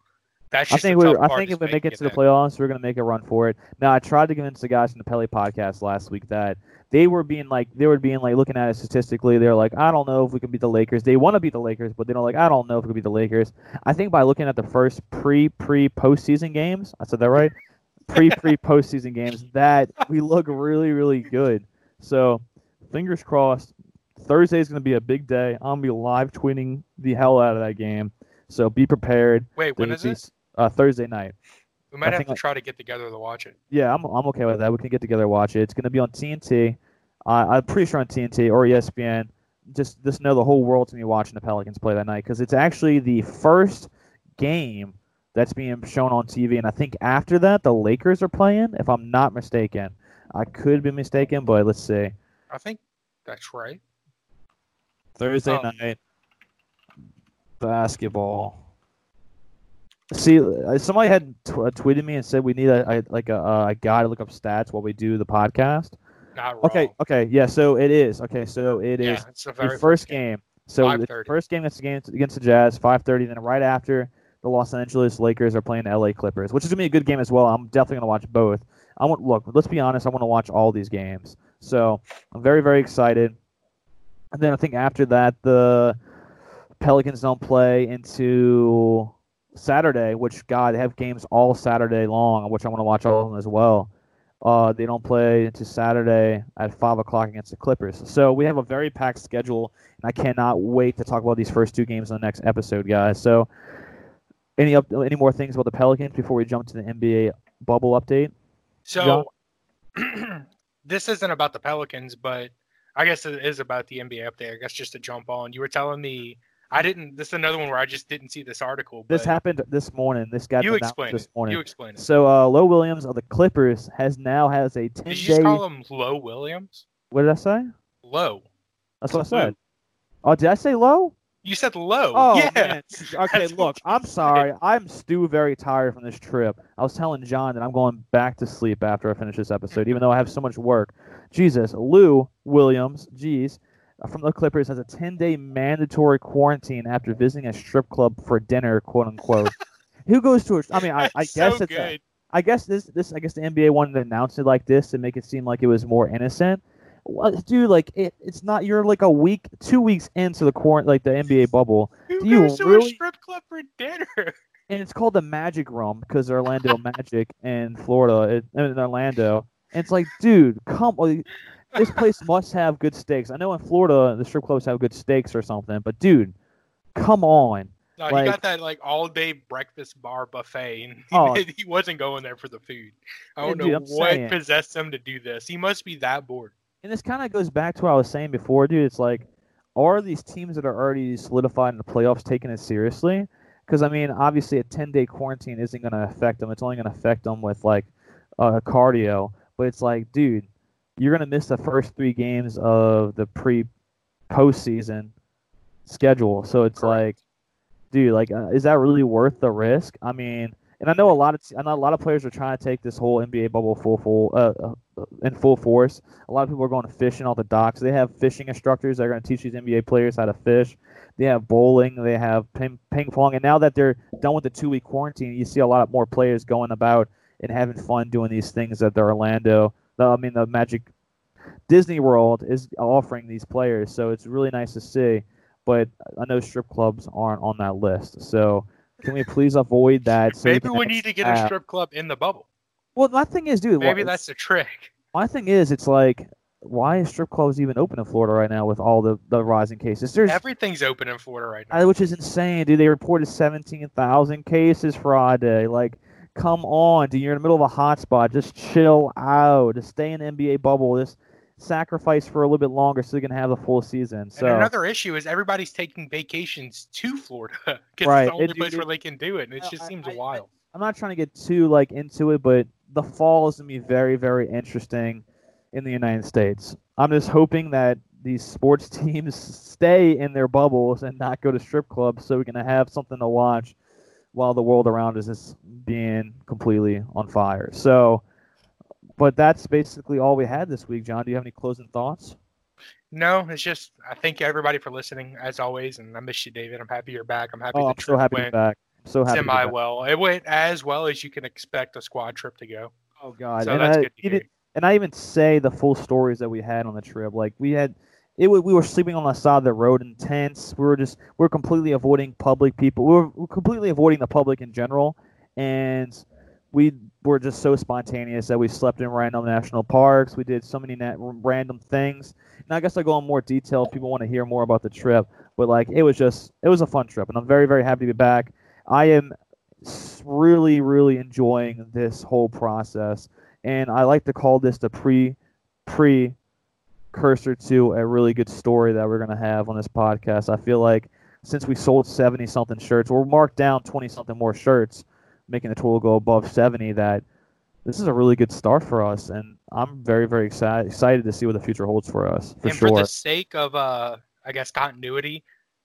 That's I think we. I think if we make it to the playoffs, we're going to make a run for it. Now I tried to convince the guys from the Pelly podcast last week that they were being like they were being like looking at it statistically. They're like, I don't know if we can beat the Lakers. They want to beat the Lakers, but they don't like, I don't know if we can beat the Lakers. I think by looking at the first pre pre postseason games, I said that right. [laughs] Pre pre postseason games, that we look really really good. So fingers crossed. Thursday is going to be a big day. I'm going to be live tweeting the hell out of that game. So be prepared. Wait, when is be it? s- Uh, Thursday night. We might I have to try to get together to watch it. Yeah, I'm I'm okay with that. We can get together and watch it. It's going to be on TNT. Uh, I'm pretty sure on TNT or ESPN. Just just know the whole world's going to be watching the Pelicans play that night because it's actually the first game that's being shown on TV. And I think after that, the Lakers are playing, if I'm not mistaken. I could be mistaken, but let's see. I think that's right. Thursday Oh. night basketball. See, uh, somebody had t- uh, tweeted me and said we need a, a like a, a guy to look up stats while we do the podcast. Okay, okay, yeah. So it is okay. So it is yeah, the the first game. So the first game against the game against the Jazz, five thirty. Then right after, the Los Angeles Lakers are playing the LA Clippers, which is gonna be a good game as well. I'm definitely gonna watch both. I want look. Let's be honest. I want to watch all these games. So I'm very very excited. And then I think after that, the Pelicans don't play into Saturday, which God, they have games all Saturday long, which I want to watch all of them as well. Uh, they don't play into Saturday at five o'clock against the Clippers. So we have a very packed schedule, and I cannot wait to talk about these first two games in the next episode, guys. So, any up, any more things about the Pelicans before we jump to the NBA bubble update? So [clears throat] this isn't about the Pelicans, but I guess it is about the NBA update. I guess just to jump on, you were telling me I didn't. This is another one where I just didn't see this article. This happened this morning. This guy. You announced explain this it. morning. You explain it. So, uh, Low Williams of the Clippers has now has a ten Did you day. just call him Low Williams? What did I say? Low. That's what I Lou. said. Oh, did I say low? You said low. Oh yeah. man. [laughs] Okay, look, I'm sorry. I'm still very tired from this trip. I was telling John that I'm going back to sleep after I finish this episode, even though I have so much work. Jesus, Lou Williams, geez, uh, Uh, from the Clippers has a 10-day mandatory quarantine after visiting a strip club for dinner, quote unquote. [laughs] Who goes to a? I mean, I, I That's guess it's. A. I guess this this I guess the NBA wanted to announce it like this to make it seem like it was more innocent. Well, dude, like it, it's not. You're like a week, two weeks into the quarant like the NBA bubble, Who do you goes to really- a strip club for dinner? [laughs] and it's called the Magic Room because Orlando Magic in Florida, it, in Orlando. And it's like, dude, come. This place must have good steaks. I know in Florida the strip clubs have good steaks or something, but dude, come on. No, Like- he got that like all day breakfast bar buffet, and [laughs] he, Oh. he wasn't going there for the food. I don't dude, know I'm what saying. possessed him to do this. He must be that bored. And this kind of goes back to what I was saying before, dude. It's like, are these teams that are already solidified in the playoffs taking it seriously? Because I mean, obviously, a ten-day quarantine isn't going to affect them. It's only going to affect them with like uh, cardio. But it's like, dude, you're going to miss the first three games of the pre postseason schedule. So it's Correct. like, dude, like, uh, is that really worth the risk? I mean, and I know a lot of I know a lot of players are trying to take this whole NBA bubble full full uh, uh, in full force. A lot of people are going fishing off the docks. They have fishing instructors that are going to teach these NBA players how to fish. They have bowling. They have ping, ping pong. And now that they're done with the two week quarantine, you see a lot more players going about and having fun doing these things at the Orlando. The, I mean, the Magic Disney World is offering these players, so it's really nice to see. but I know strip clubs aren't on that list. So can we please avoid that? So Maybe we need to get a strip club in the bubble. Well, my thing is, dude. Maybe that's the trick. my thing is, it's like, why is strip clubs even open in Florida right now with all the the rising cases? There's Everything's open in Florida right now. Which is insane, dude. They reported 17,000 cases Friday. Like, come on, dude. You're in the middle of a hotspot. Just chill out. Just stay in the NBA bubble. Just sacrifice for a little bit longer so you can have the full season. So, and another issue is everybody's taking vacations to Florida [laughs] because Right. it's the only It- place it- where they can do it, and it just I- seems I- I- wild. I'm not trying to get too like into it, but the fall is gonna be very, very interesting in the United States. I'm just hoping that these sports [laughs] teams stay in their bubbles and not go to strip clubs, so we can have something to watch while the world around us is being completely on fire. So, but that's basically all we had this week. John, do you have any closing thoughts? No, it's just I thank everybody for listening as always, and I miss you, David. I'm happy you're back. I'm happy Oh, I'm so happy went back. I'm so happy. semi well. It went as well as you can expect a squad trip to go. Oh God, So and that's I, good to even- hear. and I even say the full stories that we had on the trip. Like we had, it we were sleeping on the side of the road in tents. We were just we were completely avoiding public people. We were, we were completely avoiding the public in general, and we were just so spontaneous that we slept in random national parks. We did so many na- random things. And I guess I go in more detail if people want to hear more about the trip. But like it was just it was a fun trip, and I'm very very happy to be back. I am really really enjoying this whole process and I like to call this the pre pre cursor to a really good story that we're gonna have on this podcast. I feel like since we sold seventy something shirts, or marked down twenty something more shirts, making the total go above seventy, that this is a really good start for us, and I'm very very excited excited to see what the future holds for us for and sure. for the sake of uh, I guess continuity,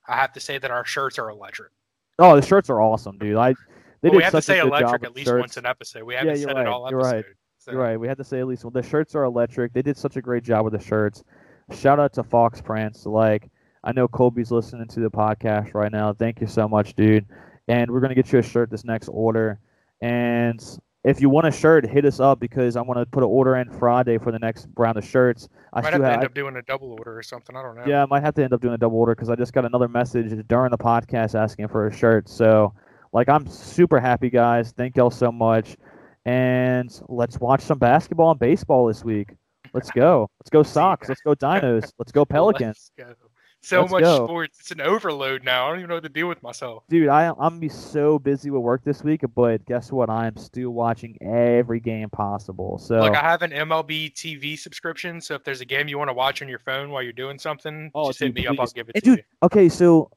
I have to say that our shirts are electric. Oh, the shirts are awesome, dude. I they Well, we have to say a good job electric at least shirts. once an episode. We haven't you're said right, it all you're episode. right. You're right. We had to say at least well, the shirts are electric. They did such a great job with the shirts. Shout out to Fox Prince. Like I know Colby's listening to the podcast right now. Thank you so much, dude. And we're gonna get you a shirt this next order. And if you want a shirt, hit us up because I want to put an order in Friday for the next round of shirts. I Might have to have, end up doing a double order or something. I don't know. yeah, I might have to end up doing a double order because I just got another message during the podcast asking for a shirt. So, like, I'm super happy, guys. Thank y'all so much. And let's watch some basketball and baseball this week. Let's go. Let's go Sox. Let's go Dinos. [laughs] Let's go Pelicans. Let's go. So Let's much go. sports. It's an overload now. I don't even know what to do with myself. Dude, I, I'm to be so busy with work this week, but guess what? I am still watching every game possible. So, Look, I have an MLB TV subscription, so if there's a game you want to watch on your phone while you're doing something, Oh, just hit dude, me up. I'll give it And to dude, you. okay, so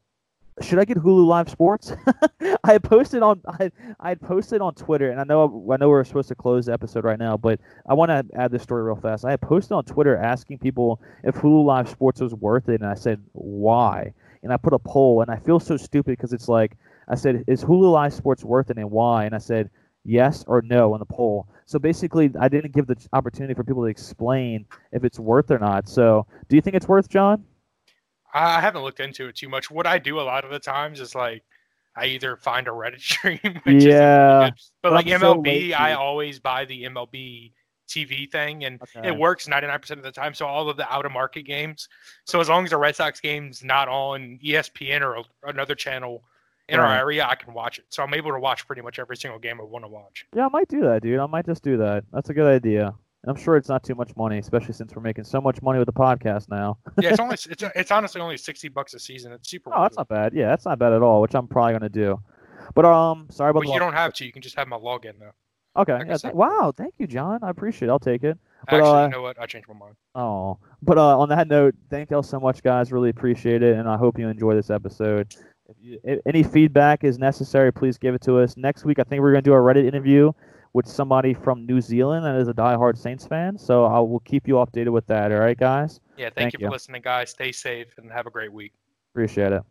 should I get Hulu Live Sports? [laughs] I posted on I I posted on Twitter, and I know I know we're supposed to close the episode right now, but I want to add this story real fast. I had posted on Twitter asking people if Hulu Live Sports was worth it, and I said why, and I put a poll, and I feel so stupid because it's like I said, is Hulu Live Sports worth it, and why? And I said yes or no on the poll. So basically, I didn't give the opportunity for people to explain if it's worth or not. So, do you think it's worth, John? I haven't looked into it too much. What I do a lot of the times is like I either find a Reddit [laughs] stream, which Yeah. good, but, but like I'm MLB, lazy. I always buy the MLB TV thing, and Okay. it works 99% of the time. So all of the out of market games. So as long as the Red Sox game's not on ESPN or another channel in our area, I can watch it. So I'm able to watch pretty much every single game I want to watch. Yeah, I might do that, dude. I might just do that. That's a good idea. And I'm sure it's not too much money, especially since we're making so much money with the podcast now. [laughs] Yeah, it's only [laughs] it's it's honestly only 60 bucks a season. It's super. Oh, that's not bad. Yeah, that's not bad at all, which I'm probably gonna do. But um, sorry about But you don't have to. You can just have my login though. Okay. Yeah, th- wow. Thank you, John. I appreciate. it. I'll take it. But, Actually, uh, you know what? I changed my mind. Oh, but uh, on that note, thank y'all so much, guys. Really appreciate it, and I hope you enjoy this episode. If you, if any feedback is necessary, please give it to us. Next week, I think we're gonna do a Reddit interview with somebody from New Zealand that is a diehard Saints fan. So I will keep you updated with that. All right, guys. Yeah, thank, thank you you. for listening, guys. Stay safe and have a great week. Appreciate it.